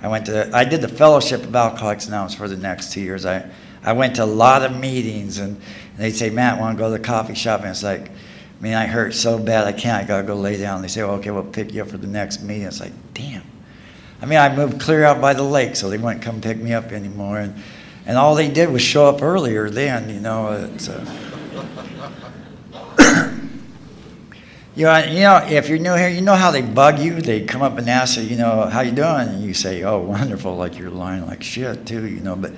I went to, I did the Fellowship of Alcoholics Anonymous for the next two years. I, I went to a lot of meetings, and, they'd say, Matt, want to go to the coffee shop? And it's like, man, I hurt so bad, I can't. I got to go lay down. They say, well, okay, we'll pick you up for the next meeting. It's like, damn. I mean, I moved clear out by the lake, so they wouldn't come pick me up anymore. And, and all they did was show up earlier then, you know. It's, uh, *coughs* You know, you know, if you're new here, you know how they bug you. They come up and ask you, you know, how you doing, and you say, "Oh, *laughs* wonderful," like you're lying like shit too, you know. But,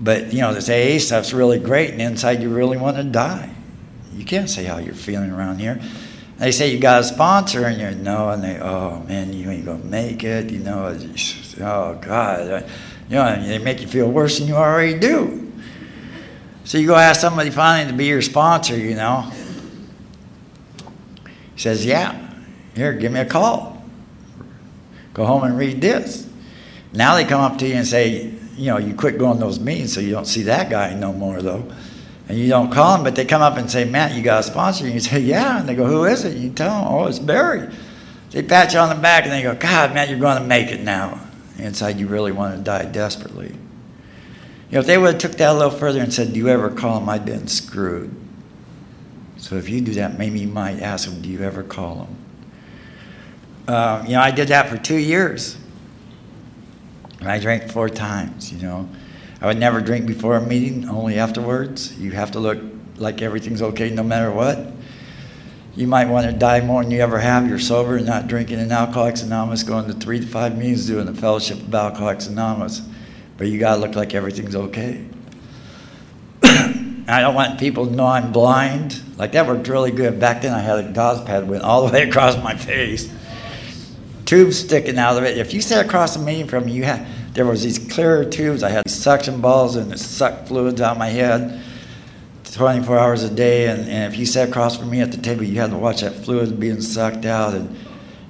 but you know, this AA stuff's really great, and inside you really want to die. You can't say how you're feeling around here. They say you got a sponsor, and you know, and they, oh man, you ain't gonna make it, you know. Oh God, uh, you know, they make you feel worse than you already do. So you go ask somebody finally to be your sponsor, you know he says, Yeah, here, give me a call. Go home and read this. Now they come up to you and say, You know, you quit going to those meetings so you don't see that guy no more, though. And you don't call them, but they come up and say, Matt, you got a sponsor? And you say, Yeah. And they go, Who is it? You tell them, Oh, it's Barry. They pat you on the back and they go, God, Matt, you're going to make it now. Inside, you really want to die desperately. You know, if they would have took that a little further and said, Do you ever call him? I'd been screwed. So if you do that, maybe you might ask them, do you ever call them? Uh, you know, I did that for two years. And I drank four times, you know. I would never drink before a meeting, only afterwards. You have to look like everything's okay no matter what. you might want to die more than you ever have. You're sober and not drinking in Alcoholics Anonymous, going to three to five meetings, doing the Fellowship of Alcoholics Anonymous. But you got to look like everything's okay. *coughs* I don't want people to know I'm blind. Like that worked really good. Back then I had a gauze pad went all the way *laughs* across my face. Tubes sticking out of it. If you sit across the meeting from me, you had there was these clear tubes. I had suction balls and it sucked fluids out of my head 24 hours a day. And, and if you sat across from me at the table, you had to watch that fluid being sucked out. And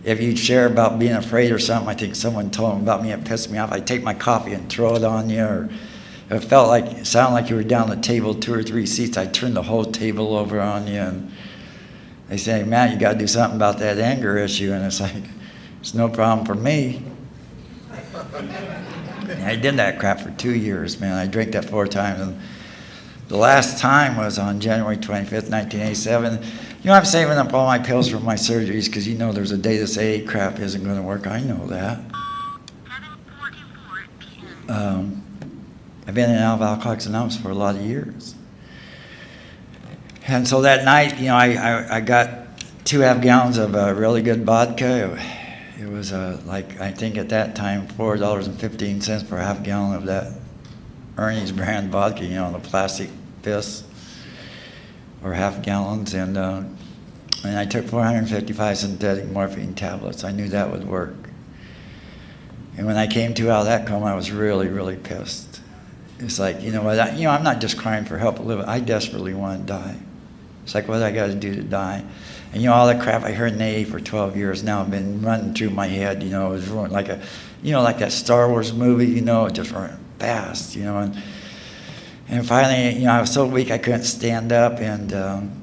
if you'd share about being afraid or something, I think someone told them about me, it pissed me off. I'd take my coffee and throw it on you. Or it felt like, it sounded like you were down the table two or three seats. I'd turn the whole table over on you. And they say, Matt, you got to do something about that anger issue. And it's like, it's no problem for me. I did that crap for two years, man. I drank that four times. And the last time was on January 25th, 1987. You know, I'm saving up all my pills for my surgeries because you know there's a day this AA crap isn't going to work. I know that. Um, I've been in Alcoholics Anonymous for a lot of years. And so that night, you know, I, I, I got two half gallons of uh, really good vodka. It was uh, like, I think at that time, $4.15 for a half gallon of that Ernie's brand *laughs* vodka, you know, the plastic fists or half gallons. And, uh, and I took 455 synthetic morphine tablets. I knew that would work. And when I came to out of that coma, I was really, really pissed. It's like, you know what, I, you know, I'm not just crying for help, I desperately want to die. It's like, what I got to do to die? And you know, all that crap I heard in AA for 12 years now have been running through my head, you know, it was like a, you know, like that Star Wars movie, you know, it just ran fast, you know. And, and finally, you know, I was so weak I couldn't stand up, and, um,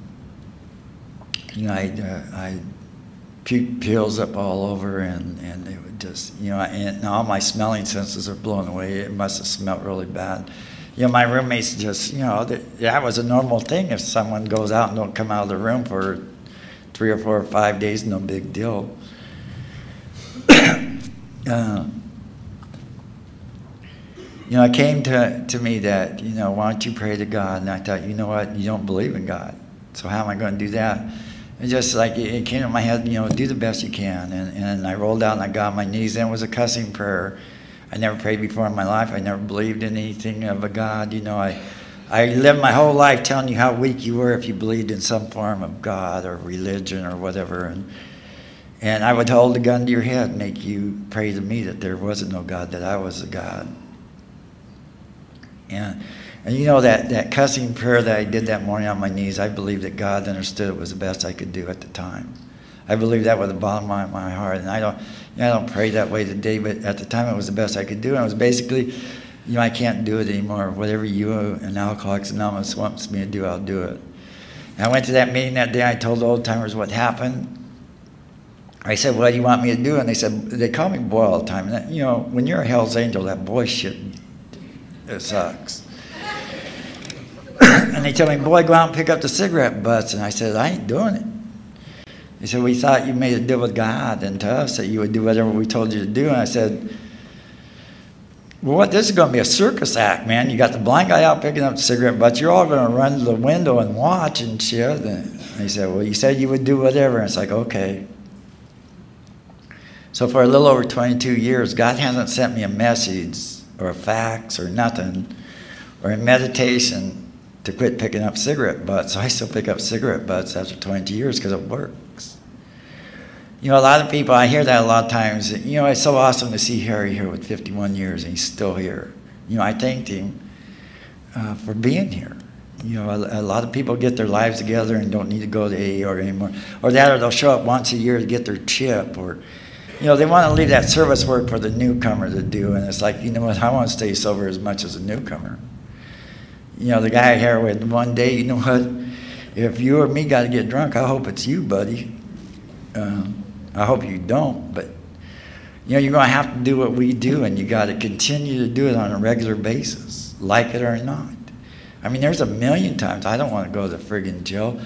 you know, I, uh, I puked pills up all over, and, and it would just, you know, and all my smelling senses are blown away. It must have smelled really bad you know, my roommates just, you know, that was a normal thing. If someone goes out and don't come out of the room for three or four or five days, no big deal. *coughs* uh, you know, it came to, to me that, you know, why don't you pray to God? And I thought, you know what, you don't believe in God. So how am I going to do that? And just like it came to my head, you know, do the best you can. And, and I rolled out and I got on my knees. And it was a cussing prayer. I never prayed before in my life. I never believed in anything of a God. You know, I, I lived my whole life telling you how weak you were if you believed in some form of God or religion or whatever. And, and I would hold a gun to your head and make you pray to me that there wasn't no God, that I was a God. And, and you know that, that cussing prayer that I did that morning on my knees, I believe that God understood it was the best I could do at the time. I believe that with the bottom of my, heart. And I don't, I don't pray that way today, but at the time it was the best I could do. And it was basically you know, I can't do it anymore. Whatever you and Alcoholics Anonymous wants me to do, I'll do it. And I went to that meeting that day. I told the old timers what happened. I said, "What do you want me to do?" And they said, "They call me boy all the time." That, you know, when you're a Hell's Angel, that boy shit, it sucks. *coughs* and they told me, "Boy, go out and pick up the cigarette butts." And I said, "I ain't doing it." They said, "We thought you made a deal with God and to us that you would do whatever we told you to do." And I said what, this is going to be a circus act, man. You got the blind guy out picking up the cigarette butts. You're all going to run to the window and watch and shit. And he said, well, you said you would do whatever. And it's like, okay. So for a little over 22 years, God hasn't sent me a message or a fax or nothing or a meditation to quit picking up cigarette butts. So I still pick up cigarette butts after 22 years because it works. You know, a lot of people, I hear that a lot of times. You know, it's so awesome to see Harry here with 51 years and he's still here. You know, I thanked him uh, for being here. You know, a, a, lot of people get their lives together and don't need to go to AA or anymore. Or that, or they'll show up once a year to get their chip. Or, you know, they want to leave that service work for the newcomer to do. And it's like, you know what, I want to stay sober as much as a newcomer. You know, the guy here with one day, you know what, if you or me got to get drunk, I hope it's you, buddy. Um, I hope you don't, but you know, you're going to have to do what we do, and you got to continue to do it on a regular basis, like it or not. I mean, there's a million times I don't want to go to friggin' jail.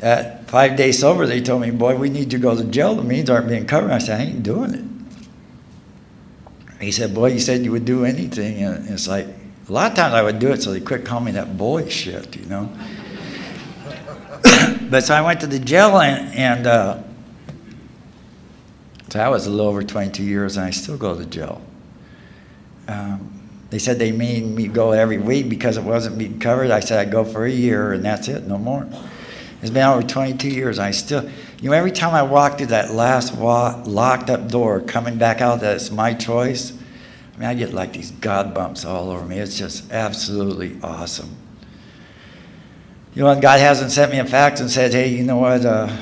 At five days sober, they told me, boy, we need you to go to jail. The means aren't being covered. I said, I ain't doing it. He said, boy, you said you would do anything. And it's like, a lot of times I would do it so they quit calling me that boy shit, you know. *coughs* but so I went to the jail and, and uh, so I was a little over 22 years and I still go to jail. Um, they said they made me go every week because it wasn't being covered. I said I'd go for a year and that's it, no more. It's been over 22 years. I still, you know, every time I walk through that last wa- locked up door, coming back out, that's my choice, I mean, I get like these God bumps all over me. It's just absolutely awesome. You know, God hasn't sent me a fax and said, hey, you know what? Uh,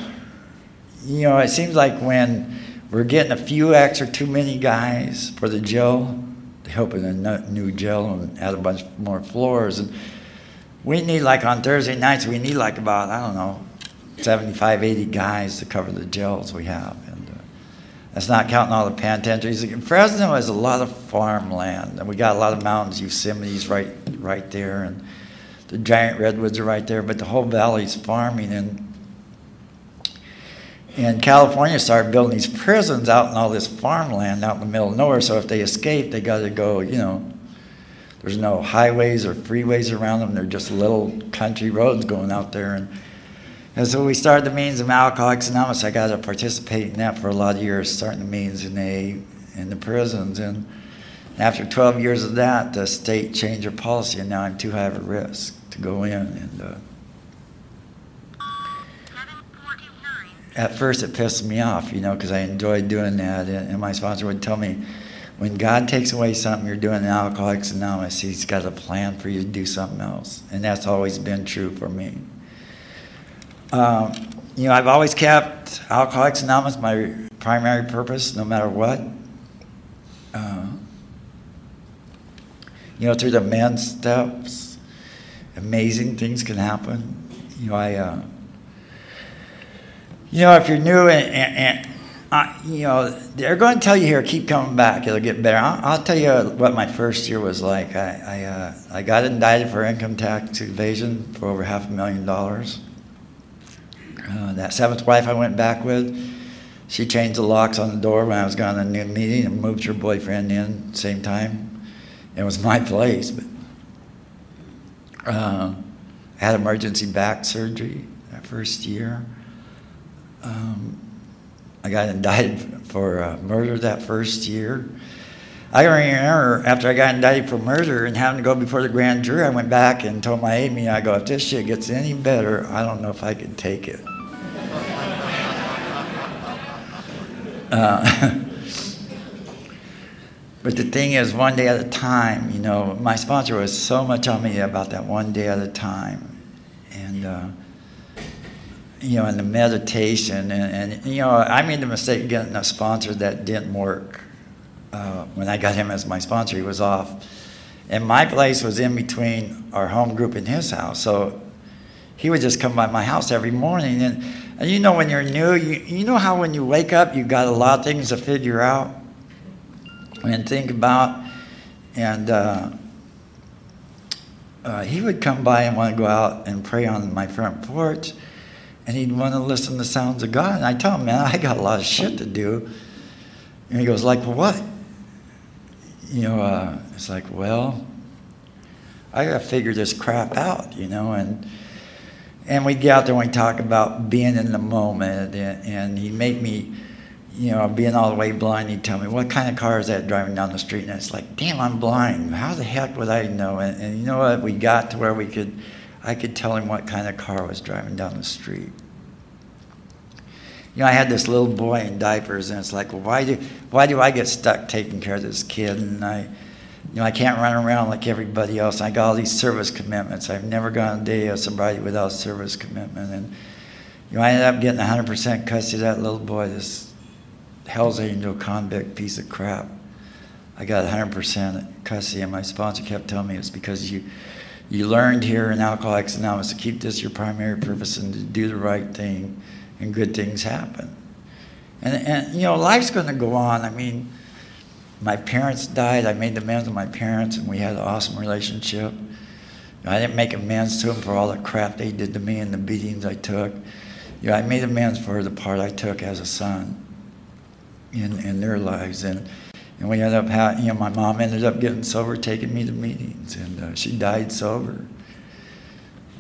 you know, it seems like when we're getting a few extra too many guys for the jail, They're open a new jail and add a bunch more floors. And we need, like on Thursday nights, we need like about, I don't know, 75, 80 guys to cover the jails we have. And uh, that's not counting all the penitentiaries. Fresno has a lot of farmland, and we got a lot of mountains. Yosemite's right, right there, and the giant redwoods are right there. But the whole valley's farming, and and California started building these prisons out in all this farmland out in the middle of nowhere. So if they escape, they got to go. You know, there's no highways or freeways around them. They're just little country roads going out there, and and so we started the means of Alcoholics Anonymous. I got to participate in that for a lot of years, starting the means in a in the prisons. And after 12 years of that, the state changed their policy, and now I'm too high of a risk to go in. And uh, at first, it pissed me off, you know, because I enjoyed doing that. And, my sponsor would tell me, when God takes away something you're doing in Alcoholics Anonymous, He's got a plan for you to do something else. And that's always been true for me. Um, you know, I've always kept Alcoholics Anonymous my primary purpose, no matter what. Uh, you know, through the men's steps, amazing things can happen. You know, I, uh, you know, if you're new and, and, and uh, you know, they're going to tell you here, keep coming back, it'll get better. I'll, I'll tell you what my first year was like. I, I, uh, I got indicted for income tax evasion for over half a million dollars. Uh, that seventh wife I went back with, she changed the locks on the door when I was going to a new meeting and moved her boyfriend in same time. It was my place, but uh, I had emergency back surgery that first year. Um, I got indicted for uh, murder that first year. I remember after I got indicted for murder and having to go before the grand jury, I went back and told my aide I go, if this shit gets any better, I don't know if I can take it. *laughs* Uh, *laughs* but the thing is, one day at a time, you know, my sponsor was so much on me about that one day at a time. And, uh, you know, and the meditation. And, and, you know, I made the mistake of getting a sponsor that didn't work. Uh, when I got him as my sponsor, he was off. And my place was in between our home group and his house. So he would just come by my house every morning. And and you know, when you're new, you, you know how when you wake up, you've got a lot of things to figure out and think about. And uh, uh, he would come by and want to go out and pray on my front porch. And he'd want to listen to sounds of God. And I tell him, man, I got a lot of shit to do. And he goes, like, what? You know, uh, it's like, well, I got to figure this crap out, you know. And and we'd get out there and we'd talk about being in the moment. And, and he'd make me, you know, being all the way blind, he'd tell me, what kind of car is that driving down the street? And it's like, damn, I'm blind. How the heck would I know? And, and you know what? We got to where we could, I could tell him what kind of car was driving down the street. You know, I had this little boy in diapers, and it's like, well, why do, why do I get stuck taking care of this kid? And I, you know, I can't run around like everybody else. I got all these service commitments. I've never gone a day of sobriety without a service commitment. And, you know, I ended up getting 100% custody of that little boy, this Hell's Angel convict piece of crap. I got 100% custody, and my sponsor kept telling me it's because you, you learned here in Alcoholics Anonymous to keep this your primary purpose and to do the right thing, and good things happen. And, and you know, life's going to go on. I mean, my parents died. I made amends with my parents, and we had an awesome relationship. I didn't make amends to them for all the crap they did to me and the beatings I took. You know, I made amends for the part I took as a son in, in their lives. And, and we ended up having, you know, my mom ended up getting sober, taking me to meetings, and uh, she died sober.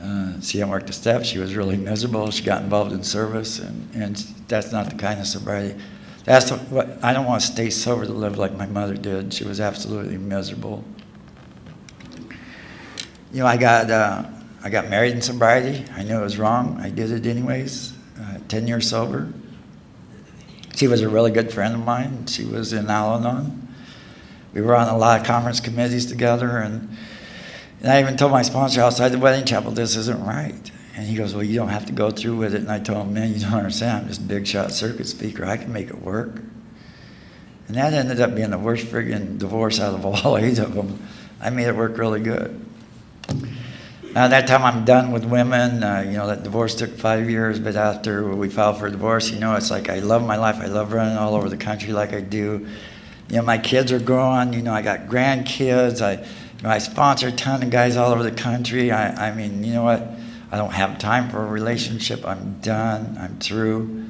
Uh, she hadn't worked a step. She was really miserable. She got involved in service, and, and that's not the kind of sobriety. That's what I don't want to stay sober to live like my mother did. She was absolutely miserable. You know, I got uh, I got married in sobriety. I knew it was wrong. I did it anyways. Uh, Ten years sober. She was a really good friend of mine. She was in Al-Anon. We were on a lot of conference committees together, and, and I even told my sponsor outside the wedding chapel, "This isn't right." And he goes, Well, you don't have to go through with it. And I told him, Man, you don't understand. I'm just a big shot circuit speaker. I can make it work. And that ended up being the worst friggin' divorce out of all *laughs* eight of them. I made it work really good. Now, that time I'm done with women. Uh, you know, that divorce took five years, but after we filed for divorce, you know, it's like I love my life. I love running all over the country like I do. You know, my kids are growing. You know, I got grandkids. I, you know, I sponsor a ton of guys all over the country. I, I mean, you know what? I don't have time for a relationship. I'm done. I'm through.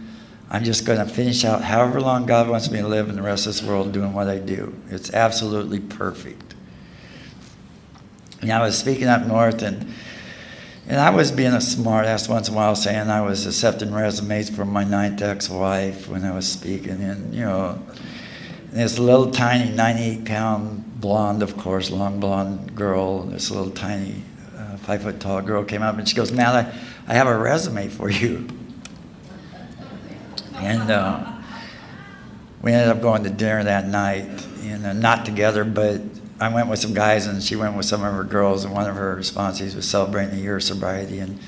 I'm just going to finish out however long God wants me to live in the rest of this world doing what I do. It's absolutely perfect. And I was speaking up north, and and I was being a smart ass once in a while, saying I was accepting resumes from my ninth ex-wife when I was speaking, and you know, this little tiny 98 pound blonde, of course, long blonde girl, this little tiny five foot tall girl came up and she goes, "Man, I, I have a resume for you." And uh, we ended up going to dinner that night, and uh, not together, but I went with some guys and she went with some of her girls, and one of her responsees was celebrating a year of sobriety, and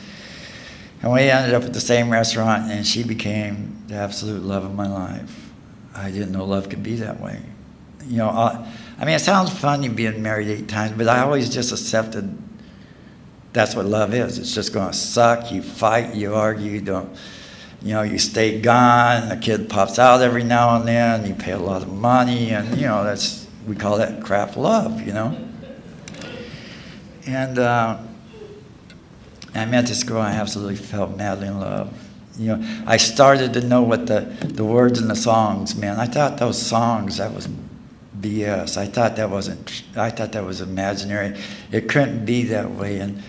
and we ended up at the same restaurant, and she became the absolute love of my life. I didn't know love could be that way. You know, I, I mean, it sounds funny being married eight times, but I always just accepted that's what love is. It's just going to suck. You fight, you argue, you don't, you know, you stay gone. The kid pops out every now and then. You pay a lot of money, and you know that's we call that crap love, you know. And uh, I met this girl. I absolutely felt madly in love. You know, I started to know what the, the words in the songs meant. I thought those songs that was BS. I thought that wasn't. I thought that was imaginary. It couldn't be that way. And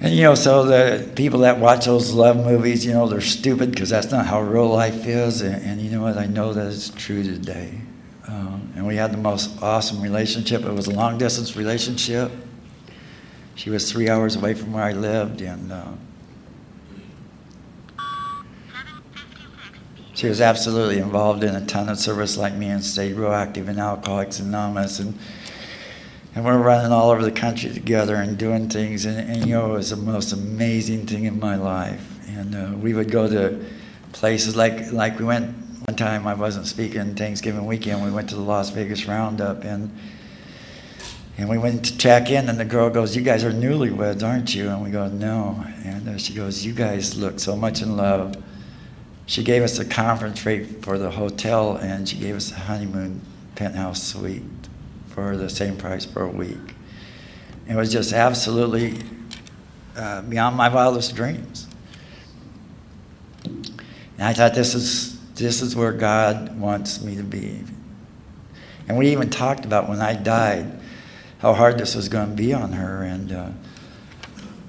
and you know, so the people that watch those love movies, you know, they're stupid because that's not how real life is. And, and, you know what? I know that it's true today. Um, and we had the most awesome relationship. It was a long distance relationship. She was three hours away from where I lived, and uh, she was absolutely involved in a ton of service like me and stayed real active in Alcoholics Anonymous. And and we're running all over the country together and doing things. And, and you know, it was the most amazing thing in my life. And uh, we would go to places like like we went one time. I wasn't speaking Thanksgiving weekend. We went to the Las Vegas Roundup and. And we went to check in, and the girl goes, "You guys are newlyweds, aren't you?" And we go, "No." And she goes, "You guys look so much in love." She gave us a conference rate for the hotel, and she gave us a honeymoon penthouse suite for the same price for a week. It was just absolutely uh, beyond my wildest dreams. And I thought this is this is where God wants me to be. And we even talked about when I died how hard this was going to be on her. And uh,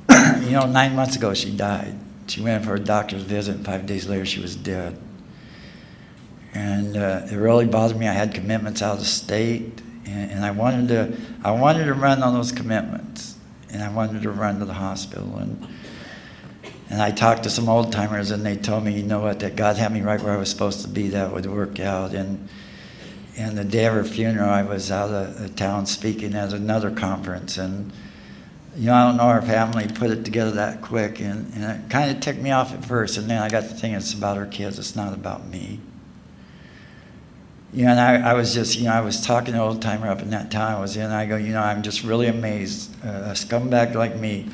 *clears throat* you know, nine months ago she died. She went for a doctor's visit, and five days later she was dead. And uh, it really bothered me. I had commitments out of state and, and I wanted to I wanted to run on those commitments, and I wanted to run to the hospital and. And I talked to some old timers, and they told me, you know what, that God had me right where I was supposed to be. That would work out. And and the day of her funeral, I was out of town speaking at another conference, and you know, I don't know our family put it together that quick, and, and it kind of ticked me off at first. And then I got to thinking, it's about her kids. It's not about me. You know, and I, I was just, you know, I was talking to an old timer up in that town I was in. I go, you know, I'm just really amazed. Uh, a scumbag like me,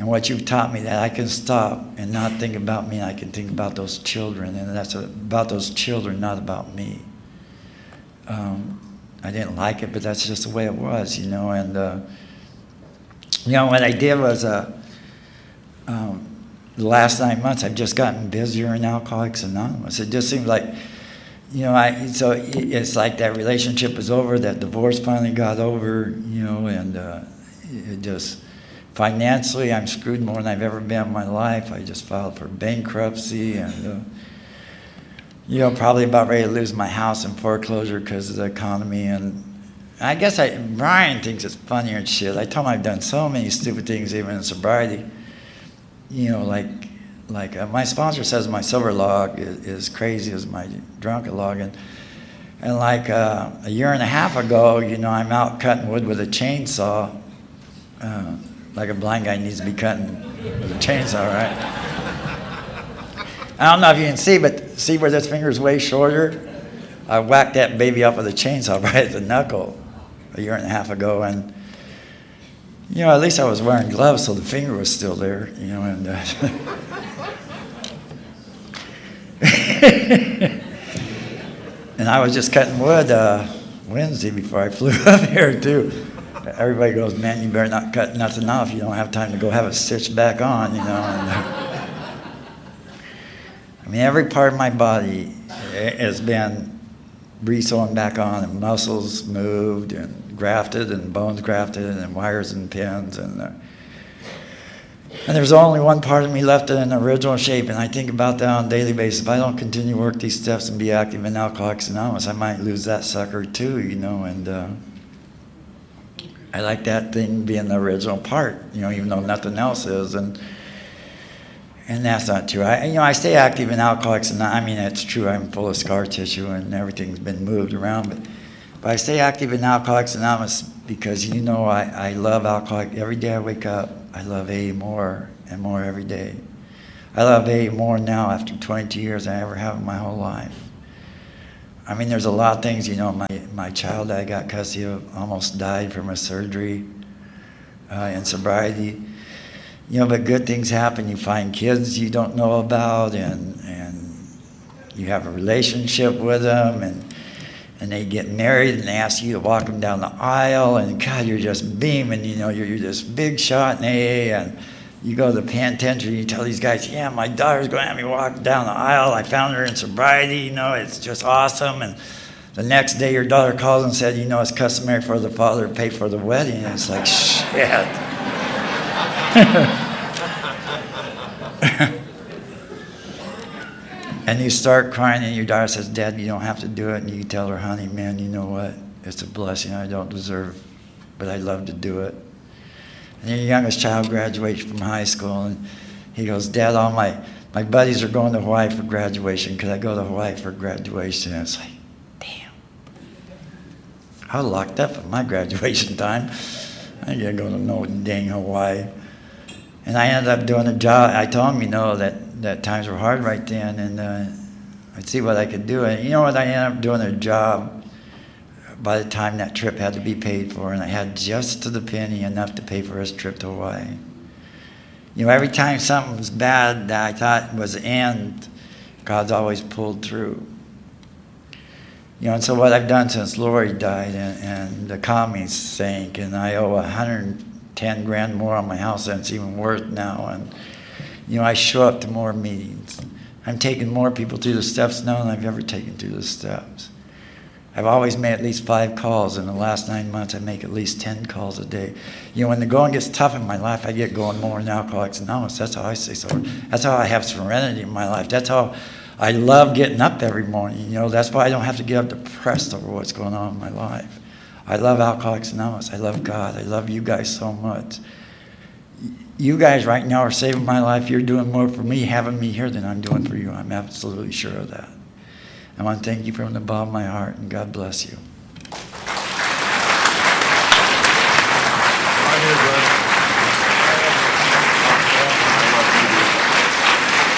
and what you've taught me that I can stop and not think about me. I can think about those children, and that's about those children, not about me. Um, I didn't like it, but that's just the way it was, you know. And uh, you know, what I did was, uh, um, the last nine months, I've just gotten busier in Alcoholics Anonymous. It just seemed like you know, I so it's like that relationship was over, that divorce finally got over, you know, and uh, it just financially, I'm screwed more than I've ever been in my life. I just filed for bankruptcy and, uh, you know, probably about ready to lose my house in foreclosure because of the economy. And I guess I, Brian thinks it's funnier and shit. I told him I've done so many stupid things, even in sobriety. You know, like, like uh, my sponsor says my silver log is, is crazy as my drunken log. And, and like uh, a year and a half ago, you know, I'm out cutting wood with a chainsaw. Uh, like a blind guy needs to be cutting with a chainsaw, right? I don't know if you can see, but see where this finger is way shorter? I whacked that baby up with a chainsaw *laughs* right at the knuckle a year and a half ago, and you know, at least I was wearing gloves, so the finger was still there, you know, and. Uh, *laughs* and I was just cutting wood uh, Wednesday before I flew *laughs* up here too. Everybody goes, man, you better not cut nothing off. You don't have time to go have it stitched back on, you know. *laughs* I mean, every part of my body has been re-sewn back on, and muscles moved, and grafted, and bones grafted, and wires and pins, and. Uh, and there's only one part of me left in an original shape, and I think about that on a daily basis. If I don't continue to work these steps and be active in Alcoholics Anonymous, I might lose that sucker too, you know. And uh, I like that thing being the original part, you know, even though nothing else is. And and that's not true. I, you know, I stay active in Alcoholics Anonymous. I mean, it's true. I'm full of scar tissue and everything's been moved around, but but I stay active in Alcoholics Anonymous because you know I, I love alcoholic. Every day I wake up, I love AA more and more every day. I love AA more now after 22 years than I ever have in my whole life. I mean, there's a lot of things, you know, my, my child I got custody of almost died from a surgery uh, in sobriety. You know, but good things happen. You find kids you don't know about, and, and you have a relationship with them, and and they get married and they ask you to walk them down the aisle and God, you're just beaming, you know, you're, you're this big shot in AA and you go to the penitentiary, you tell these guys, yeah, my daughter's going to have me walk down the aisle. I found her in sobriety, you know, it's just awesome. And the next day your daughter calls and said, you know, it's customary for the father to pay for the wedding. And it's like, shit. *laughs* And you start crying, and your daughter says, Dad, you don't have to do it. And you tell her, honey, man, you know what? It's a blessing I don't deserve, but I'd love to do it. And your youngest child graduates from high school, and he goes, Dad, all my, my buddies are going to Hawaii for graduation. Could I go to Hawaii for graduation? And it's like, damn. I locked up at my *laughs* graduation time. I to go to no dang Hawaii. And I ended up doing a job. I told him, you know, that that times were hard right then, and uh, I'd see what I could do. And you know what? I ended up doing a job by the time that trip had to be paid for, and I had just to the penny enough to pay for his trip to Hawaii. You know, every time something was bad that I thought was the end, God's always pulled through. You know, and so what I've done since Lori died and, and the economy sank, and I owe 110 grand more on my house than it's even worth now, and you know, I show up to more meetings. I'm taking more people through the steps now than I've ever taken through the steps. I've always made at least five calls. In the last nine months, I make at least 10 calls a day. You know, when the going gets tough in my life, I get going more in Alcoholics Anonymous. That's how I stay sober. That's how I have serenity in my life. That's how I love getting up every morning. You know, that's why I don't have to get up depressed over what's going on in my life. I love Alcoholics Anonymous. I love God. I love you guys so much you guys right now are saving my life. You're doing more for me having me here than I'm doing for you. I'm absolutely sure of that. I want to thank you from the bottom of my heart, and God bless you.